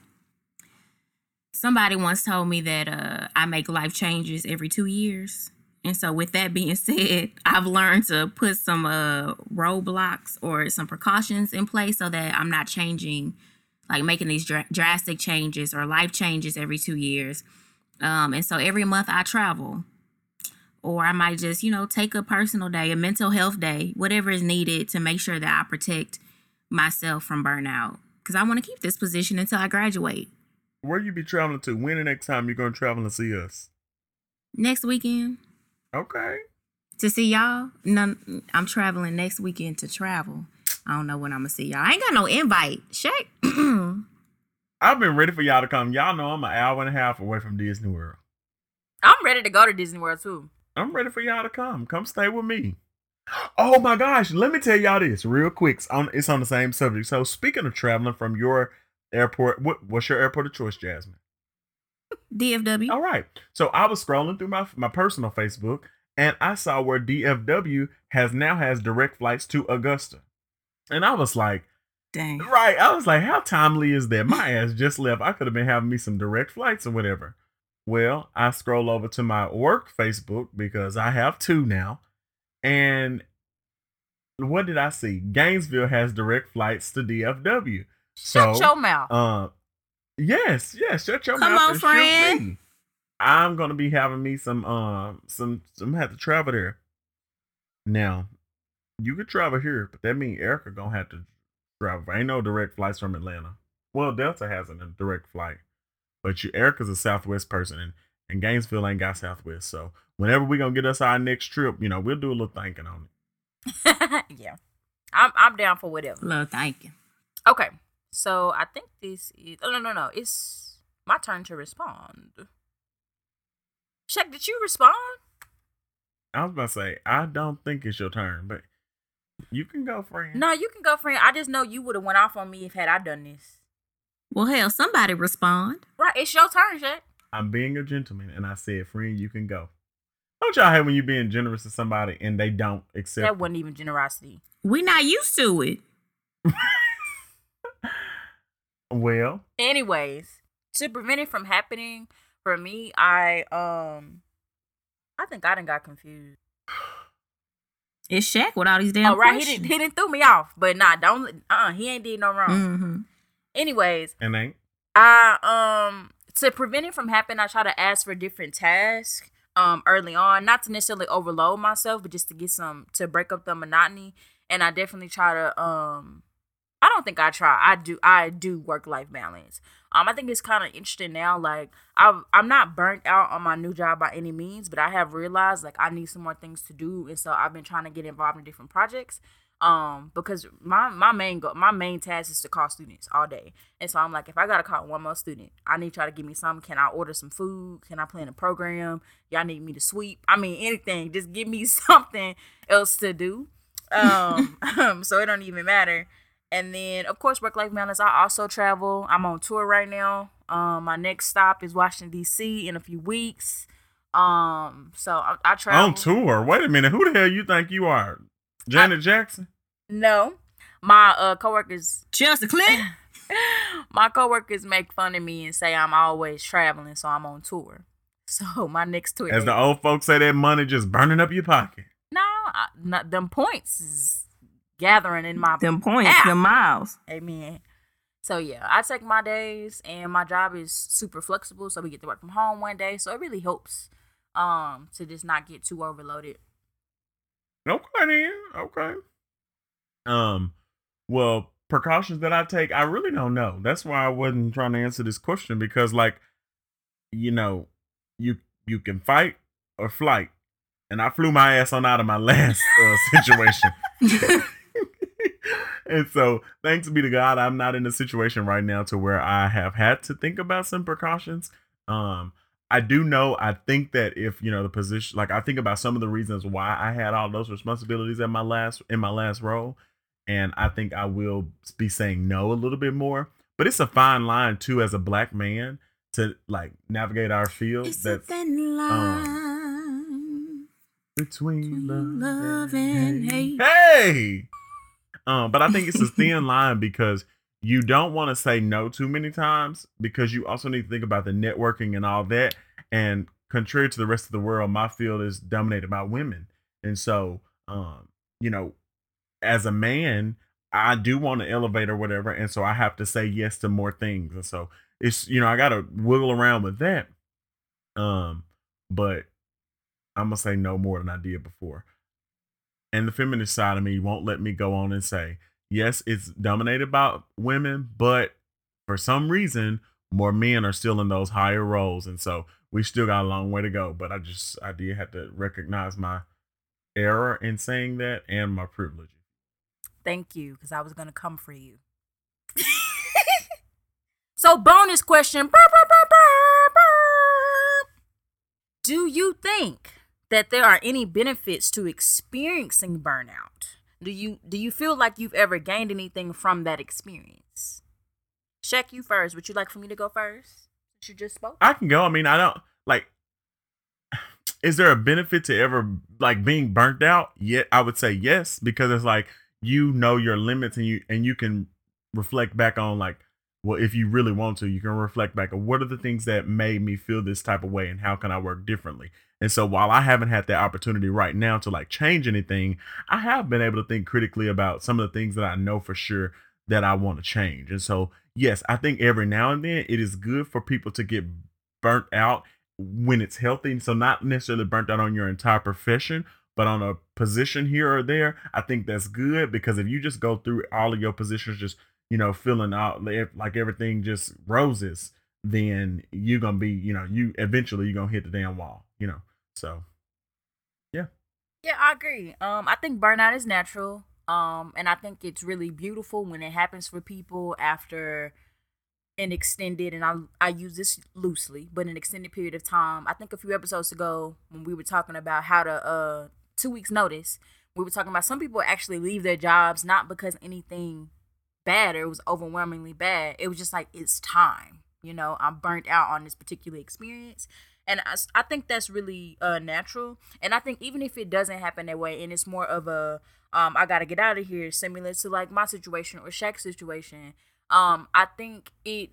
Somebody once told me that uh, I make life changes every two years. And so, with that being said, I've learned to put some uh, roadblocks or some precautions in place so that I'm not changing, like making these dr- drastic changes or life changes every two years. Um, and so, every month I travel, or I might just, you know, take a personal day, a mental health day, whatever is needed to make sure that I protect myself from burnout. Because I want to keep this position until I graduate Where you be traveling to? When the next time you're gonna travel and see us? next weekend. Okay. to see y'all. None, I'm traveling next weekend to travel. I don't know when I'm gonna see y'all. I ain't got no invite. Shaq. I've been ready for y'all to come. Y'all know I'm an hour and a half away from Disney World. I'm ready to go to Disney World too. I'm ready for y'all to come. Come stay with me. Oh my gosh, let me tell y'all this real quick. It's on, it's on the same subject. So speaking of traveling from your airport, what, what's your airport of choice, Jasmine? DFW. All right. So I was scrolling through my my personal Facebook and I saw where DFW has now has direct flights to Augusta. And I was like, Dang. right, I was like, how timely is that? My ass just left. I could have been having me some direct flights or whatever. Well, I scroll over to my work Facebook because I have two now. And what did I see? Gainesville has direct flights to DFW. So Shut your mouth. uh, yes, yes. Shut your Come mouth on, and shoot friend. I'm gonna be having me some um some some have to travel there. Now, you could travel here, but that means Erica gonna have to travel. Ain't no direct flights from Atlanta. Well, Delta has a direct flight, but you Erica's a Southwest person, and, and Gainesville ain't got Southwest. So whenever we gonna get us our next trip, you know, we'll do a little thinking on it. yeah. I'm I'm down for whatever. Love thanking. Okay. So I think this is oh no no no. It's my turn to respond. Shaq, did you respond? I was about to say, I don't think it's your turn, but you can go, friend. No, you can go, friend. I just know you would have went off on me if had I done this. Well, hell, somebody respond. Right, it's your turn, Shaq. I'm being a gentleman, and I said, friend, you can go. Don't y'all hate when you're being generous to somebody and they don't accept? That wasn't even generosity. We're not used to it. Well, Anyways, to prevent it from happening, for me, I um I think I done got confused. It's Shaq with all these damn oh right, he didn't he didn't threw me off. But nah, don't uh he ain't did no wrong. Mm-hmm. Anyways, and ain't I um to prevent it from happening, I try to ask for different tasks um early on, not to necessarily overload myself, but just to get some to break up the monotony. And I definitely try to um I don't think I try. I do I do work life balance. Um I think it's kind of interesting now like I I'm not burnt out on my new job by any means, but I have realized like I need some more things to do and so I've been trying to get involved in different projects um because my my main go my main task is to call students all day. And so i'm like if i gotta call one more student i need y'all to give me some can i order some food? Can i plan a program? Y'all need me to sweep? I mean anything. Just give me something else to do. Um so it don't even matter and then of course work life balance i also travel i'm on tour right now um my next stop is washington dc in a few weeks um so i, I travel on tour. Wait a minute, who the hell you think you are, Janet Jackson? no my uh coworkers Chelsea Clinton. my coworkers make fun of me and say I'm always traveling, so I'm on tour. So my next tour, As the old folks say, that money just burning up your pocket. no, I, not, them points is gathering in my them points, Ah. them miles. amen. So yeah, I take my days, and my job is super flexible, so we get to work from home one day, so it really helps um to just not get too overloaded. Okay, then. Okay. Um, well, precautions that I take, I really don't know. That's why I wasn't trying to answer this question because, like, you know, you you can fight or flight, and I flew my ass on out of my last uh, situation. and so, thanks be to God, I'm not in a situation right now to where I have had to think about some precautions. Um, I do know. I think that if you know the position, like I think about some of the reasons why I had all those responsibilities in my last in my last role, and I think I will be saying no a little bit more. But it's a fine line too, as a black man, to like navigate our field. It's a that's thin line between between love, love and hate. Hey, um, but I think it's a thin line because you don't want to say no too many times because you also need to think about the networking and all that. And contrary to the rest of the world, my field is dominated by women. And so, um, you know, as a man, I do want to elevate or whatever. And so I have to say yes to more things. And so it's, you know, I got to wiggle around with that. Um, but I'm going to say no more than I did before. And the feminist side of me won't let me go on and say, yes, it's dominated by women, but for some reason, more men are still in those higher roles. And so we still got a long way to go. But I just, I did have to recognize my error in saying that and my privilege. Thank you, because I was going to come for you. so, bonus question. Do you think that there are any benefits to experiencing burnout? Do you do you feel like you've ever gained anything from that experience? Check you first. Would you like for me to go first? You just spoke. I can go. I mean, I don't like. Is there a benefit to ever like being burnt out? Yet I would say yes because it's like you know your limits and you and you can reflect back on like well if you really want to you can reflect back on what are the things that made me feel this type of way and how can I work differently. And so while I haven't had that opportunity right now to like change anything, I have been able to think critically about some of the things that I know for sure that I want to change. And so yes, I think every now and then it is good for people to get burnt out when it's healthy. So not necessarily burnt out on your entire profession, but on a position here or there, I think that's good because if you just go through all of your positions, just you know, feeling out like everything just roses, then you're gonna be, you know, you eventually you're gonna hit the damn wall, you know. So, yeah. Yeah, I agree. Um, I think burnout is natural. Um, and I think it's really beautiful when it happens for people after an extended and I I use this loosely, but an extended period of time. I think a few episodes ago when we were talking about how to uh two weeks notice, we were talking about some people actually leave their jobs not because anything bad or it was overwhelmingly bad. It was just like it's time. You know, I'm burnt out on this particular experience. And I, I think that's really uh, natural. And I think even if it doesn't happen that way and it's more of a, um, I got to get out of here, similar to like my situation or Shaq's situation, um, I think it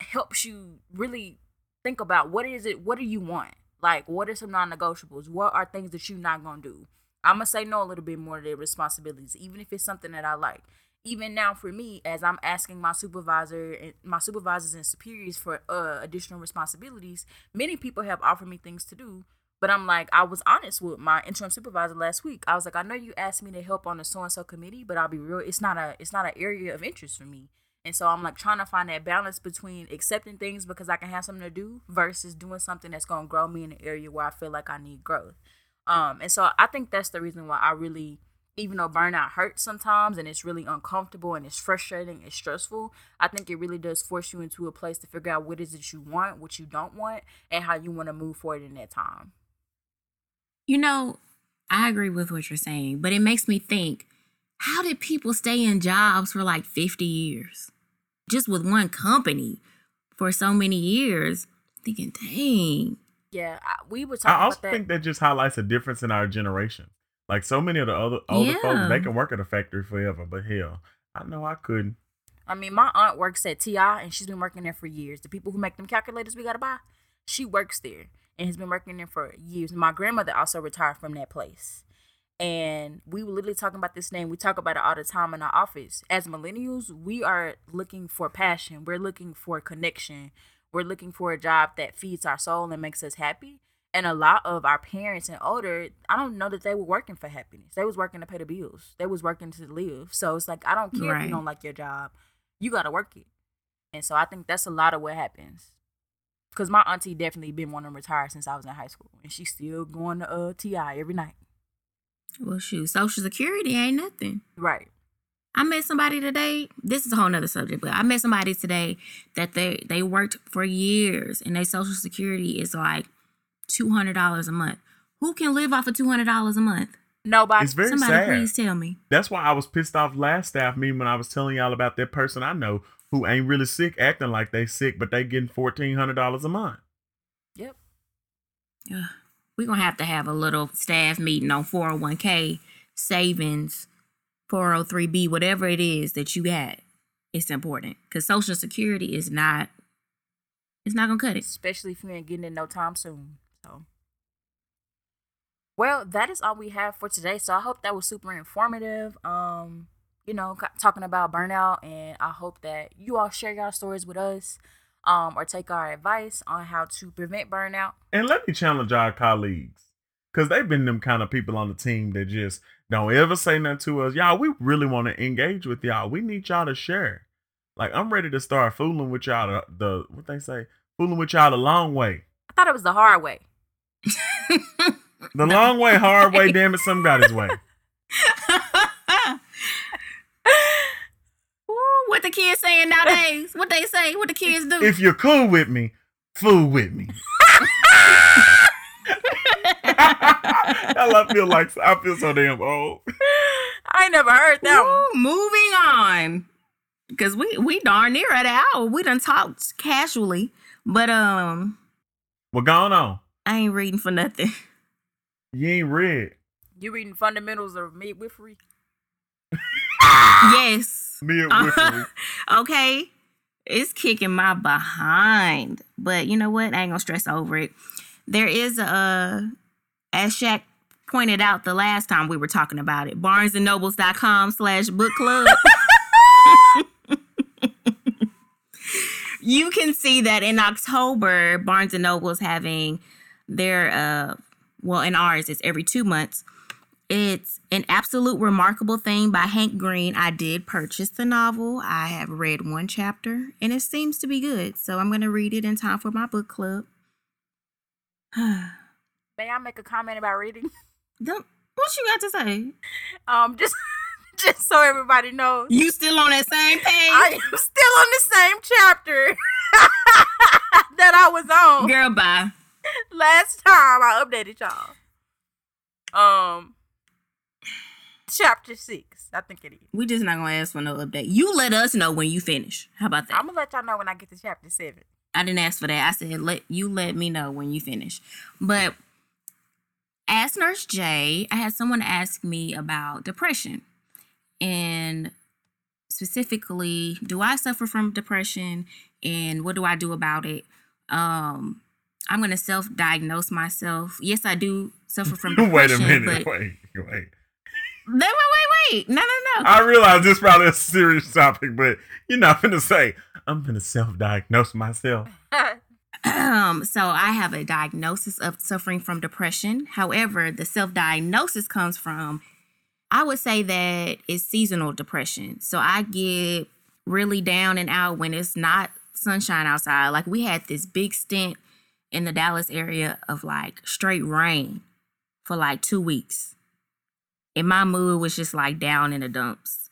helps you really think about what is it, what do you want? Like, what are some non negotiables? What are things that you're not to do? I'm to say no a little bit more to their responsibilities, even if it's something that I like even now for me as i'm asking my supervisor and my supervisors and superiors for uh, additional responsibilities many people have offered me things to do but i'm like i was honest with my interim supervisor last week. I was like i know you asked me to help on the so and so committee but i'll be real it's not a it's not an area of interest for me. And so i'm like trying to find that balance between accepting things because i can have something to do versus doing something that's going to grow me in an area where i feel like i need growth. Um and so i think that's the reason why i really even though burnout hurts sometimes and it's really uncomfortable and it's frustrating, it's stressful, I think it really does force you into a place to figure out what is it you want, what you don't want, and how you want to move forward in that time. You know, I agree with what you're saying, but it makes me think how did people stay in jobs for like 50 years? Just with one company for so many years? Thinking, dang. Yeah, we were talking I also that. think that just highlights a difference in our generation. Like so many of the other older Yeah. folks, they can work at a factory forever, but hell, I know I couldn't. I mean, my aunt works at TI and she's been working there for years. The people who make them calculators we gotta buy, she works there and has been working there for years. My grandmother also retired from that place. And we were literally talking about this name. We talk about it all the time in our office. As millennials, we are looking for passion. We're looking for connection. We're looking for a job that feeds our soul and makes us happy. And a lot of our parents and older, I don't know that they were working for happiness. They was working to pay the bills. They was working to live. So it's like I don't care if you don't like your job. You gotta work it. And so I think that's a lot of what happens. Cause my auntie definitely been wanting to retire since I was in high school. And she's still going to uh TI every night. Well, shoot, Social Security ain't nothing. Right. I met somebody today. This is a whole nother subject, but I met somebody today that they they worked for years and their social security is like two hundred dollars a month. Who can live off of two hundred dollars a month? Nobody It's very Somebody sad. please tell me. That's why I was pissed off last staff meeting when I was telling y'all about that person I know who ain't really sick, acting like they sick, but they getting fourteen hundred dollars a month. Yep. Ugh. We're gonna have to have a little staff meeting on 401k savings, 403b, whatever it is that you got. it's important because social security is not it's not gonna cut it. especially if you ain't getting it no time soon. So, well, that is all we have for today. So I hope that was super informative. Um, you know, talking about burnout, and I hope that you all share your stories with us, um, or take our advice on how to prevent burnout. And let me challenge our colleagues. Cause they've been them kind of people on the team that just don't ever say nothing to us. Y'all, we really want to engage with y'all. We need y'all to share. Like I'm ready to start fooling with y'all the, the what they say, fooling with y'all the long way. I thought it was the hard way. The long way, hard way, damn it, some got his way. Ooh, what the kids saying nowadays? What they say? What the kids do? If you're cool with me, fool with me. I feel like I feel so damn old. I never heard that one. Ooh, moving on. Cause we we darn near at an hour. We done talked casually. But um What going on? I ain't reading for nothing. You ain't read. You reading fundamentals of midwifery? yes. Midwifery. okay. It's kicking my behind. But you know what? I ain't gonna stress over it. There is a as Shaq pointed out the last time we were talking about it, barnesandnobles.com slash book club. you can see that in October, Barnes and Noble's having their uh well in ours it's every two months. It's an absolute remarkable thing by Hank Green. I did purchase the novel. I have read one chapter and it seems to be good. So I'm gonna read it in time for my book club. May I make a comment about reading? Don't- what you got to say? Um, just just so everybody knows, You still on that same page? I am still on the same chapter that I was on Girl, bye. last time I updated y'all. Um, chapter six, I think it is. We just not gonna ask for no update. You let us know when you finish. How about that? I'm gonna let y'all know when I get to chapter seven. I didn't ask for that. I said let you let me know when you finish. But as Nurse J, I had someone ask me about depression. And specifically, do I suffer from depression and what do I do about it? Um I'm gonna self-diagnose myself. Yes, I do suffer from depression. wait a minute. Wait, wait. wait, wait, wait. No, no, no. I realize this is probably a serious topic, but you're not gonna say I'm gonna self-diagnose myself. Um, so I have a diagnosis of suffering from depression. However, the self-diagnosis comes from I would say that it's seasonal depression. So I get really down and out when it's not sunshine outside. Like we had this big stint in the Dallas area of like straight rain for like 2 weeks. And my mood was just like down in the dumps.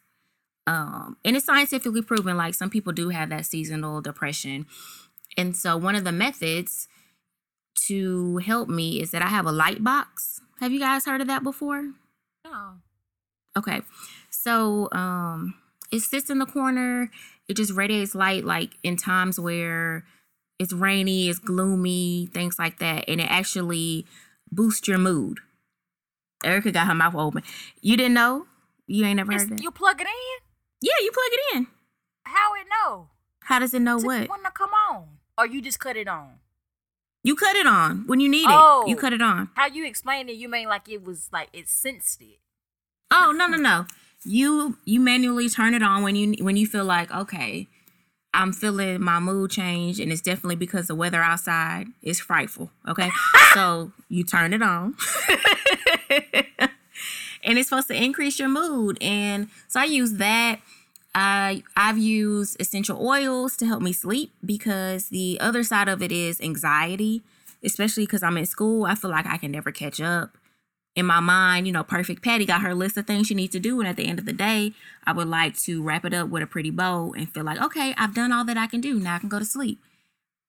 Um, and it's scientifically proven like some people do have that seasonal depression. And so one of the methods to help me is that I have a light box. Have you guys heard of that before? no. Okay. So um it sits in the corner. It just radiates light like in times where it's rainy, it's gloomy, things like that. And it actually boosts your mood. Erica got her mouth open. You didn't know? You ain't never It's- heard that? you plug it in. yeah, you plug it in. How it know? How does it know To- what? When to come on? Or you just cut it on? You cut it on when you need it. Oh. You cut it on. How you explain it? You mean like it was like it sensed it? Oh no no no! You you manually turn it on when you when you feel like okay, I'm feeling my mood change, and it's definitely because the weather outside is frightful. Okay, so you turn it on, and it's supposed to increase your mood. And so I use that. I I've used essential oils to help me sleep because the other side of it is anxiety, especially because I'm in school. I feel like I can never catch up in my mind, you know, Perfect Patty got her list of things she needs to do. And at the end of the day, I would like to wrap it up with a pretty bow and feel like, okay, I've done all that I can do. Now I can go to sleep.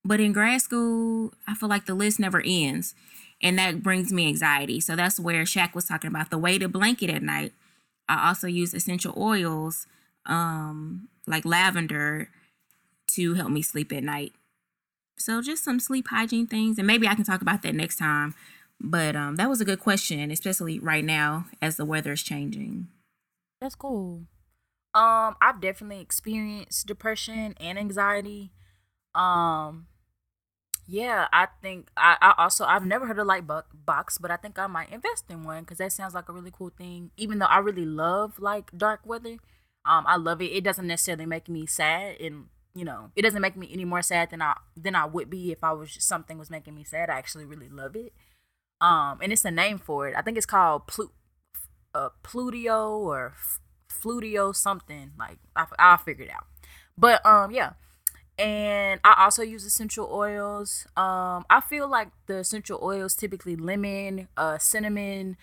But in grad school, I feel like the list never ends. And that brings me anxiety. So that's where Shaq was talking about the weighted blanket at night. I also use essential oils, um, like lavender, to help me sleep at night. So just some sleep hygiene things. And maybe I can talk about that next time. But um, that was a good question, especially right now as the weather is changing. That's cool. Um, I've definitely experienced depression and anxiety. Um, yeah, I think I, I also I've never heard of light bu- box, but I think I might invest in one because that sounds like a really cool thing. Even though I really love like dark weather, um, I love it. It doesn't necessarily make me sad, and you know, it doesn't make me any more sad than I than I would be if I was something was making me sad. I actually really love it. Um, and it's a name for it. I think it's called Plu- uh, Plutio or F- Flutio something. Like I, I'll figure it out. But um, yeah and I also use essential oils. Um, I feel like the essential oils typically lemon, uh, cinnamon,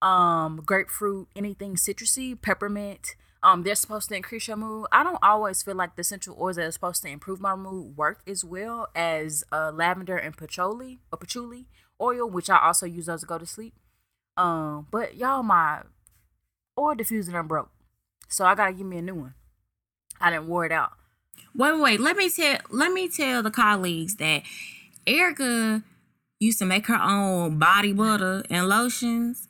um, grapefruit, anything citrusy, peppermint. Um, they're supposed to increase your mood. I don't always feel like the essential oils that are supposed to improve my mood work as well as uh, lavender and patchouli or patchouli oil, which I also use those to go to sleep. Um, but y'all, my oil diffuser done broke, so I gotta give me a new one. I didn't wore it out. Wait, wait, wait. Let me tell let me tell the colleagues that Erica used to make her own body butter and lotions.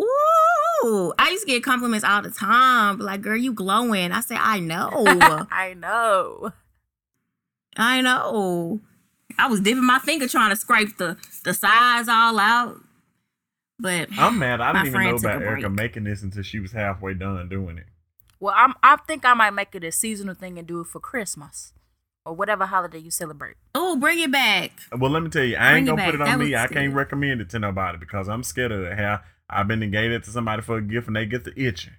Ooh, I used to get compliments all the time. Like, girl, you glowing. I said, I know. I know. I know. I was dipping my finger trying to scrape the the sides all out. But I'm mad. I didn't even know about Erica break. making this until she was halfway done doing it. Well, I'm. I think I might make it a seasonal thing and do it for Christmas or whatever holiday you celebrate. oh, bring it back. Well, let me tell you, I ain't Bring it gonna put it on That me. I was can't recommend it to nobody because I'm scared of it. How I've been engaged to somebody for a gift and they get the itching.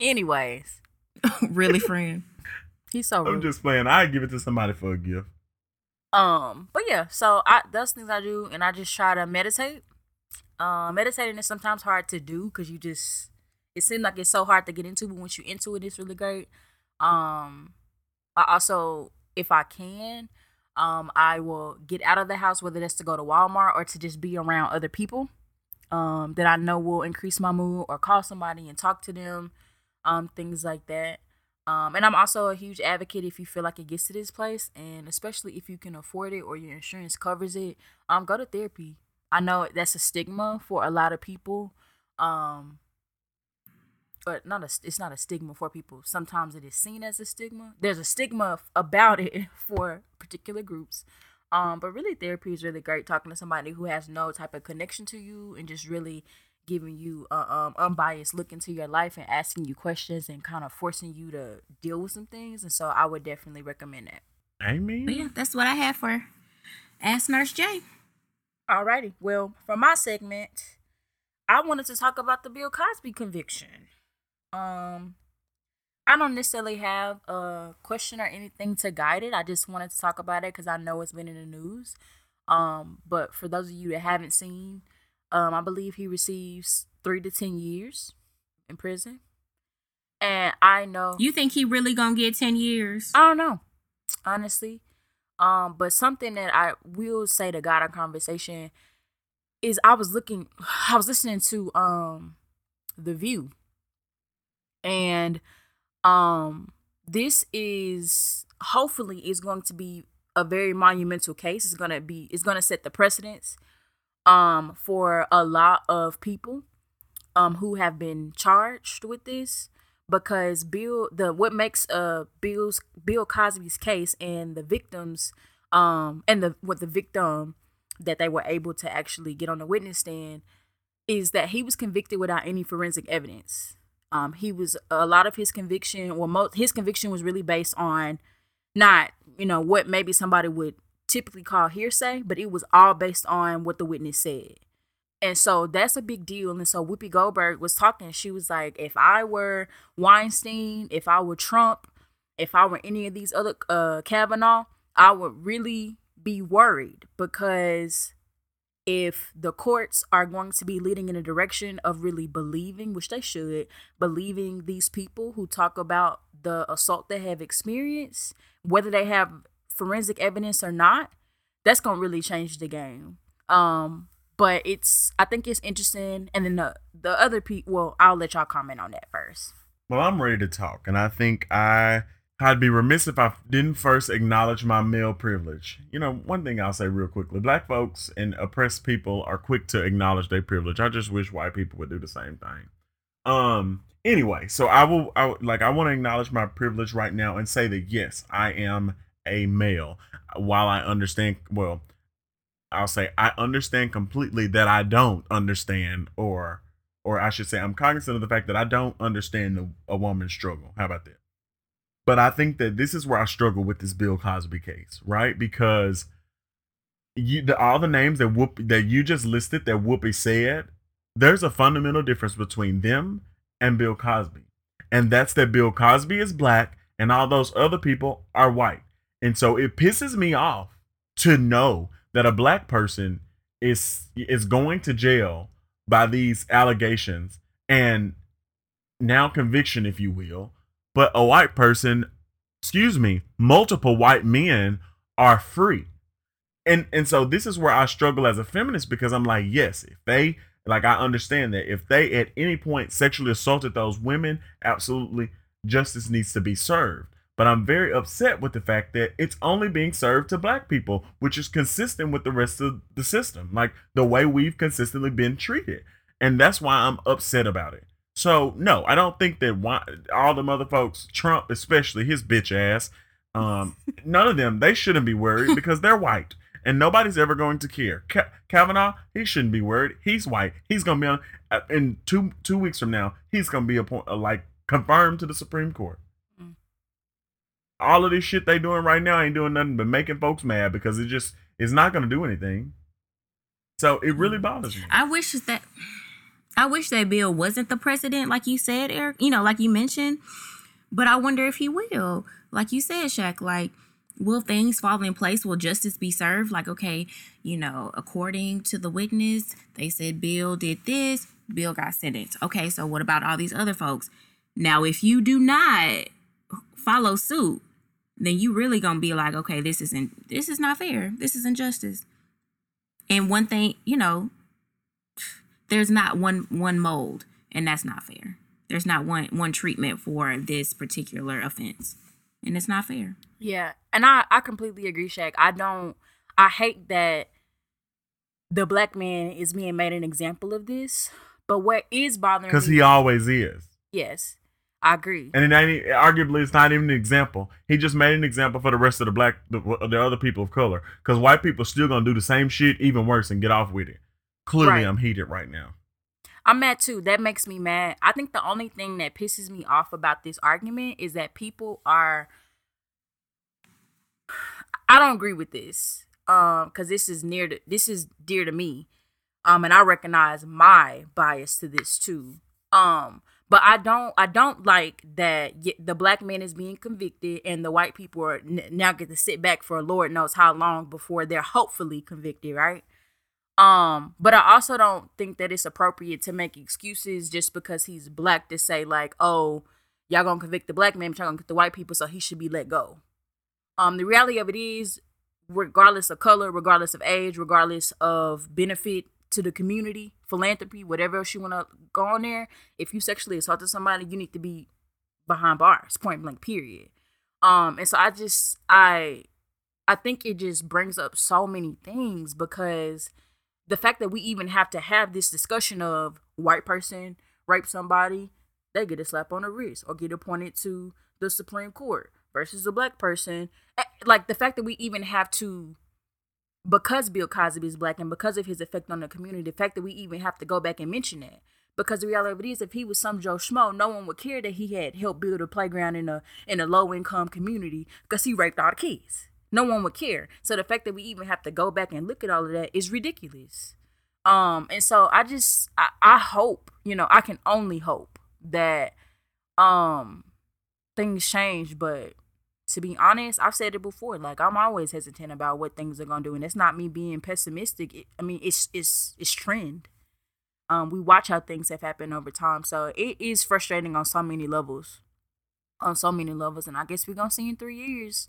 Anyways, really, friend. he's so rude. I'm just playing. I give it to somebody for a gift. Um, but yeah, so I those things I do, and I just try to meditate. Um, meditating is sometimes hard to do because you just it seems like it's so hard to get into, but once you're into it, it's really great. Um, I also, if I can, um, I will get out of the house, whether that's to go to Walmart or to just be around other people, um, that I know will increase my mood, or call somebody and talk to them, um, things like that. Um, and I'm also a huge advocate if you feel like it gets to this place, and especially if you can afford it or your insurance covers it, um, go to therapy. I know that's a stigma for a lot of people, um, but not a. It's not a stigma for people. Sometimes it is seen as a stigma. There's a stigma about it for particular groups. Um, but really, therapy is really great. Talking to somebody who has no type of connection to you and just really giving you a um, unbiased look into your life and asking you questions and kind of forcing you to deal with some things. And so I would definitely recommend that. Amen. But yeah, that's what I have for Ask Nurse J. Alrighty. Well, for my segment, I wanted to talk about the Bill Cosby conviction. Um, I don't necessarily have a question or anything to guide it. I just wanted to talk about it because I know it's been in the news. Um, but for those of you that haven't seen, um, I believe he receives three to ten years in prison. And I know You think he really gonna get ten years? I don't know, honestly. Um, but something that I will say to God on conversation is I was looking, I was listening to um, The View, and um, this is hopefully is going to be a very monumental case. It's gonna be, it's gonna set the precedence, um, for a lot of people, um, who have been charged with this because Bill the what makes uh Bill's Bill Cosby's case and the victims um and the what the victim that they were able to actually get on the witness stand is that he was convicted without any forensic evidence. Um he was a lot of his conviction well most his conviction was really based on not, you know, what maybe somebody would typically call hearsay, but it was all based on what the witness said. And so that's a big deal. And so Whoopi Goldberg was talking. She was like, if I were Weinstein, if I were Trump, if I were any of these other uh Kavanaugh, I would really be worried because if the courts are going to be leading in a direction of really believing, which they should, believing these people who talk about the assault they have experienced, whether they have forensic evidence or not, that's gonna really change the game. Um, but it's I think it's interesting. And then the the other people, well, I'll let y'all comment on that first. Well, I'm ready to talk, and I think I I'd be remiss if I didn't first acknowledge my male privilege. You know, one thing I'll say real quickly: black folks and oppressed people are quick to acknowledge their privilege. I just wish white people would do the same thing. Um. Anyway, so I will. I like. I want to acknowledge my privilege right now and say that yes, I am a male. While I understand, well, I'll say I understand completely that I don't understand, or, or I should say, I'm cognizant of the fact that I don't understand a, a woman's struggle. How about that? But I think that this is where I struggle with this Bill Cosby case, right? Because you, the, all the names that Whoop that you just listed that Whoopi said, there's a fundamental difference between them and Bill Cosby, and that's that Bill Cosby is black and all those other people are white, and so it pisses me off to know that a black person is is going to jail by these allegations and now conviction, if you will, but a white person, excuse me, multiple white men are free. And and so this is where I struggle as a feminist because I'm like, yes, if they like I understand that if they at any point sexually assaulted those women, absolutely justice needs to be served. But I'm very upset with the fact that it's only being served to black people, which is consistent with the rest of the system, like the way we've consistently been treated. And that's why I'm upset about it. So no, I don't think that why, all the mother folks, Trump especially, his bitch ass, um, none of them, they shouldn't be worried because they're white and nobody's ever going to care. Ka- Kavanaugh, he shouldn't be worried. He's white. He's gonna be on uh, in two two weeks from now. He's gonna be appoint, like confirmed to the Supreme Court. Mm. All of this shit they doing right now ain't doing nothing but making folks mad because it just is not gonna do anything. So it really bothers me. I wish that I wish that Bill wasn't the president, like you said, Eric. You know, like you mentioned. But I wonder if he will. Like you said, Shaq, like, will things fall in place? Will justice be served? Like, okay, you know, according to the witness, they said Bill did this, Bill got sentenced. Okay, so what about all these other folks? Now, if you do not follow suit, then you really gonna be like, okay, this isn't this is not fair. This is injustice. And one thing, you know, there's not one one mold, and that's not fair. There's not one one treatment for this particular offense, and it's not fair. Yeah, and I I completely agree, Shaq. I don't. I hate that the black man is being made an example of this. But what is bothering Because he always is. yes, I agree. And it ain't, arguably, it's not even an example. He just made an example for the rest of the black, the, the other people of color. Because white people still gonna do the same shit, even worse, and get off with it. Clearly, Right. I'm heated right now. I'm mad too. That makes me mad. I think the only thing that pisses me off about this argument is that people are. I don't agree with this, um, because this is near to this is dear to me, um, and I recognize my bias to this too, um. But I don't, I don't like that the black man is being convicted and the white people are n- now get to sit back for Lord knows how long before they're hopefully convicted, right? Um, but I also don't think that it's appropriate to make excuses just because he's black to say like, oh, y'all gonna convict the black man, but y'all gonna get the white people, so he should be let go. Um, the reality of it is, regardless of color, regardless of age, regardless of benefit to the community, philanthropy, whatever else you wanna go on there, if you sexually assaulted somebody, you need to be behind bars, point blank, period. Um, and so I just I I think it just brings up so many things because the fact that we even have to have this discussion of white person rape somebody, they get a slap on the wrist or get appointed to the Supreme Court versus a black person. Eh, Like the fact that we even have to, because Bill Cosby is black and because of his effect on the community, the fact that we even have to go back and mention that. Because the reality of it is, if he was some Joe Schmo, no one would care that he had helped build a playground in a in a low income community because he raped all the kids. No one would care. So the fact that we even have to go back and look at all of that is ridiculous. Um, and so I just I, I hope, you know, I can only hope that um things change, but to be honest, I've said it before. Like I'm always hesitant about what things are gonna do, and it's not me being pessimistic. It, I mean, it's it's it's trend. Um, we watch how things have happened over time, so it is frustrating on so many levels, on so many levels, and I guess we're gonna see in three years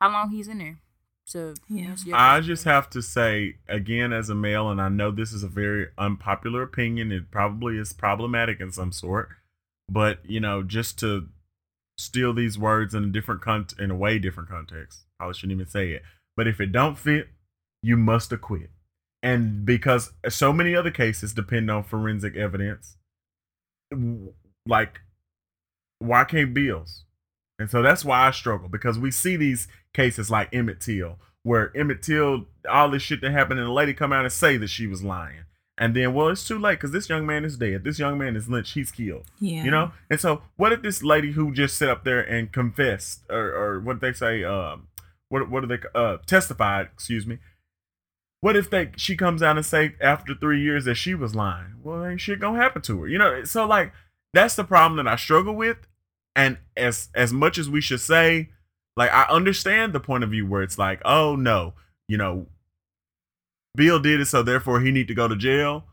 how long he's in there. So Yeah. I just have to say again, as a male, and I know this is a very unpopular opinion. It probably is problematic in some sort, but you know, just to steal these words in a different con- in a way different context. Probably shouldn't even say it. But if it don't fit, you must acquit. And because so many other cases depend on forensic evidence, like why can't bills? And so that's why I struggle because we see these cases like Emmett Till, where Emmett Till, all this shit that happened, and the lady come out and say that she was lying. And then, well, it's too late because this young man is dead. This young man is lynched. He's killed. Yeah. You know? And so, what if this lady who just sat up there and confessed, or, or what did they say? Um, what what do they uh testified? Excuse me. What if they she comes out and say after three years that she was lying? Well, ain't shit gonna happen to her. You know? So like that's the problem that I struggle with. And as as much as we should say, like I understand the point of view where it's like, oh no, you know, Bill did it, so therefore he need to go to jail.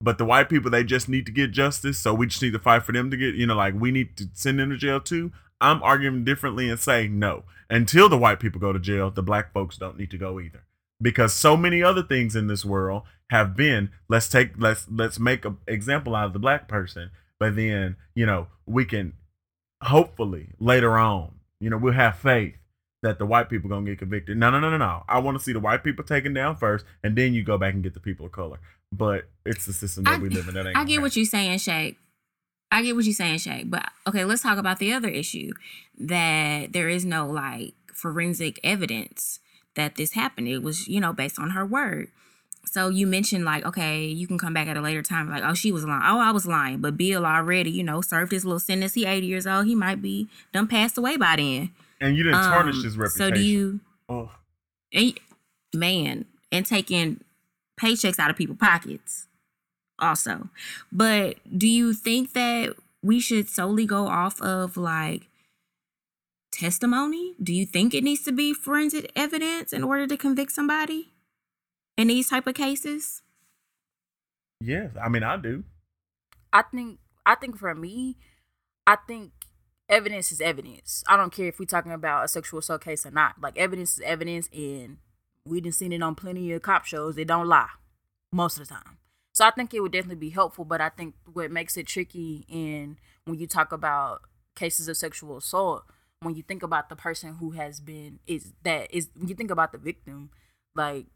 But the white people, they just need to get justice, so we just need to fight for them to get, you know, like we need to send them to jail too. I'm arguing differently and say no. Until the white people go to jail, the black folks don't need to go either. Because so many other things in this world have been, let's take let's let's make an example out of the black person, but then, you know, we can hopefully later on, you know, we'll have faith that the white people gonna get convicted. No, no, no, no, no. I want to see the white people taken down first, and then you go back and get the people of color. But it's the system that I- we live in. That ain't. I get what you're saying, Shay. I get what you're saying, Shay. But okay, let's talk about the other issue that there is no like forensic evidence that this happened. It was, you know, based on her word. So you mentioned like, okay, you can come back at a later time, like, oh, she was lying. Oh, I was lying. But Bill already, you know, served his little sentence. He 80 years old. He might be done passed away by then. And you didn't tarnish Um, his reputation. So do you Oh, and, man, and taking paychecks out of people's pockets also. But do you think that we should solely go off of like testimony? Do you think it needs to be forensic evidence in order to convict somebody in these type of cases? yes. I mean, I do. I think I think for me, I think evidence is evidence. I don't care if we're talking about a sexual assault case or not. Like evidence is evidence, and we done seen it on plenty of cop shows. They don't lie most of the time. So I think it would definitely be helpful. But I think what makes it tricky in when you talk about cases of sexual assault, when you think about the person who has been is that is when you think about the victim, like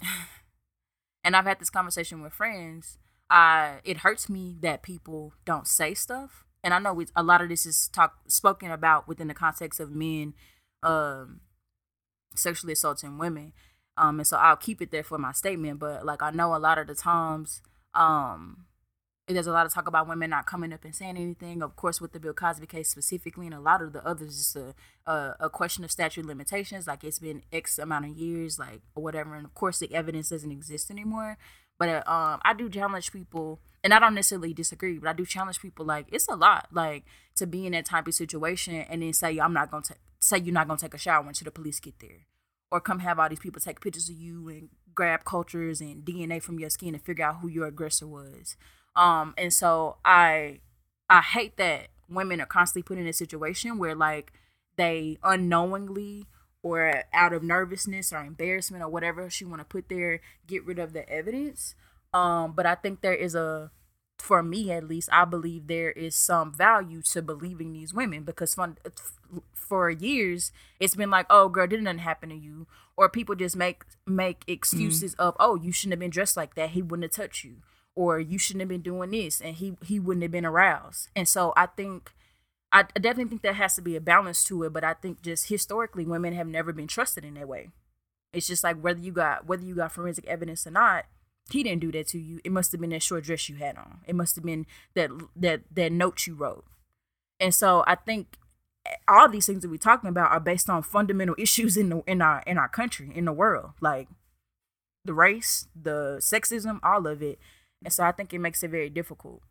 and I've had this conversation with friends. Uh, it hurts me that people don't say stuff, and I know we, a lot of this is talk spoken about within the context of men um, sexually assaulting women. Um, and so I'll keep it there for my statement. But like I know a lot of the times, um, there's a lot of talk about women not coming up and saying anything. Of course, with the Bill Cosby case specifically, and a lot of the others, just a a, a question of statute limitations. Like it's been X amount of years, like or whatever. And of course, the evidence doesn't exist anymore. But uh, um, I do challenge people, and I don't necessarily disagree, but I do challenge people. Like it's a lot, like to be in that type of situation and then say I'm not gonna ta- say you're not gonna take a shower until the police get there, or come have all these people take pictures of you and grab cultures and DNA from your skin and figure out who your aggressor was. Um, and so I I hate that women are constantly put in a situation where like they unknowingly or out of nervousness or embarrassment or whatever she want to put there get rid of the evidence um but i think there is a for me at least i believe there is some value to believing these women because fun, for years it's been like oh girl didn't nothing happen to you. Or people just make make excuses of oh you shouldn't have been dressed like that. He wouldn't have touched you. Or you shouldn't have been doing this and he he wouldn't have been aroused. And so i think I I definitely think there has to be a balance to it, but I think just historically, women have never been trusted in that way. It's just like whether you got whether you got forensic evidence or not, he didn't do that to you. It must have been that short dress you had on. It must have been that that that note you wrote. And so I think all these things that we're talking about are based on fundamental issues in the in our in our country in the world, like the race, the sexism, all of it. And so I think it makes it very difficult.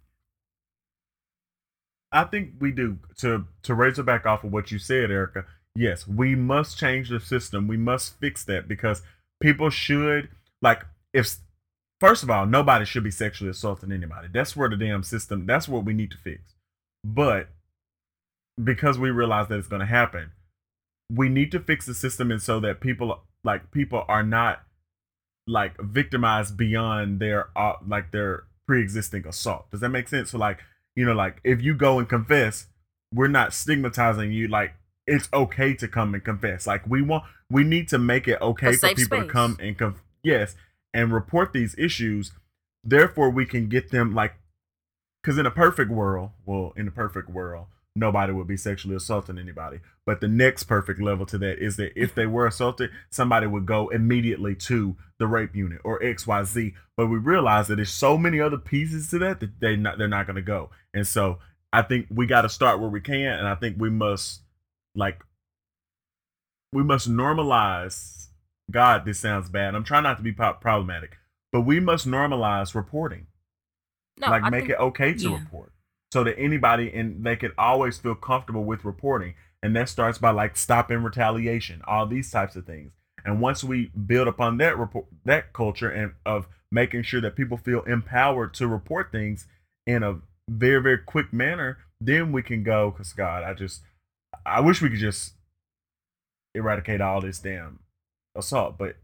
I think we do to to raise it back off of what you said, Erica. Yes, we must change the system. We must fix that because people should like if first of all, nobody should be sexually assaulting anybody. That's where the damn system. That's what we need to fix. But because we realize that it's going to happen, we need to fix the system and so that people like people are not like victimized beyond their uh, like their pre-existing assault. Does that make sense? So like you know, like if you go and confess, we're not stigmatizing you. Like it's okay to come and confess. Like we want, we need to make it okay for people to come and conf- yes, and report these issues. Therefore, we can get them like because in a perfect world, well, in a perfect world, nobody would be sexually assaulting anybody. But the next perfect level to that is that if they were assaulted, somebody would go immediately to the rape unit or XYZ. But we realize that there's so many other pieces to that that they not they're not gonna go. And so I think we gotta start where we can, and I think we must like we must normalize God, this sounds bad. I'm trying not to be po- problematic, but we must normalize reporting. No, like I make think- it okay to Yeah. report so that anybody and they can always feel comfortable with reporting and that starts by like stopping retaliation all these types of things and once we build upon that report that culture and of making sure that people feel empowered to report things in a very very quick manner then we can go because god i just i wish we could just eradicate all this damn assault but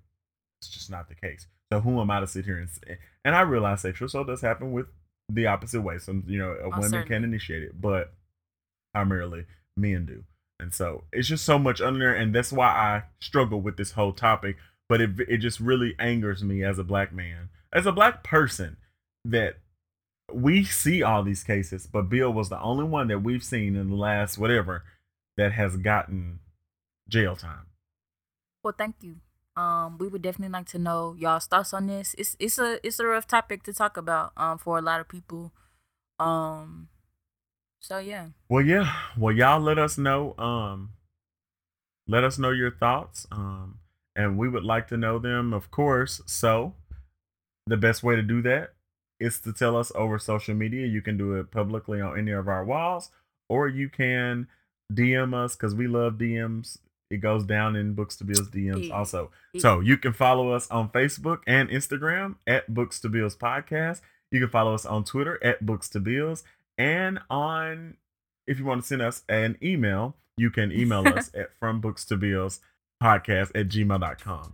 it's just not the case so who am i to sit here and say and i realize sexual assault does happen with the opposite way. Some, you know, a Oh, women can initiate it, but primarily men do. And so it's just so much under there, and that's why I struggle with this whole topic. But it it just really angers me as a black man, as a black person, that we see all these cases, but Bill was the only one that we've seen in the last whatever that has gotten jail time. Well, thank you. Um, we would definitely like to know y'all's thoughts on this. It's it's a it's a rough topic to talk about um for a lot of people. Um, so yeah, Well, yeah. Well, y'all let us know. Um, let us know your thoughts. Um, and we would like to know them, of course. So, the best way to do that is to tell us over social media. You can do it publicly on any of our walls, or you can DM us because we love DMs. It goes down in Books to Bills DMs also. So you can follow us on Facebook and Instagram at Books to Bills Podcast. You can follow us on Twitter at Books to Bills. And on, if you want to send us an email, you can email us at From Books to Bills Podcast at gmail.com.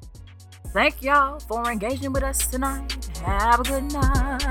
thank y'all for engaging with us tonight. Have a good night.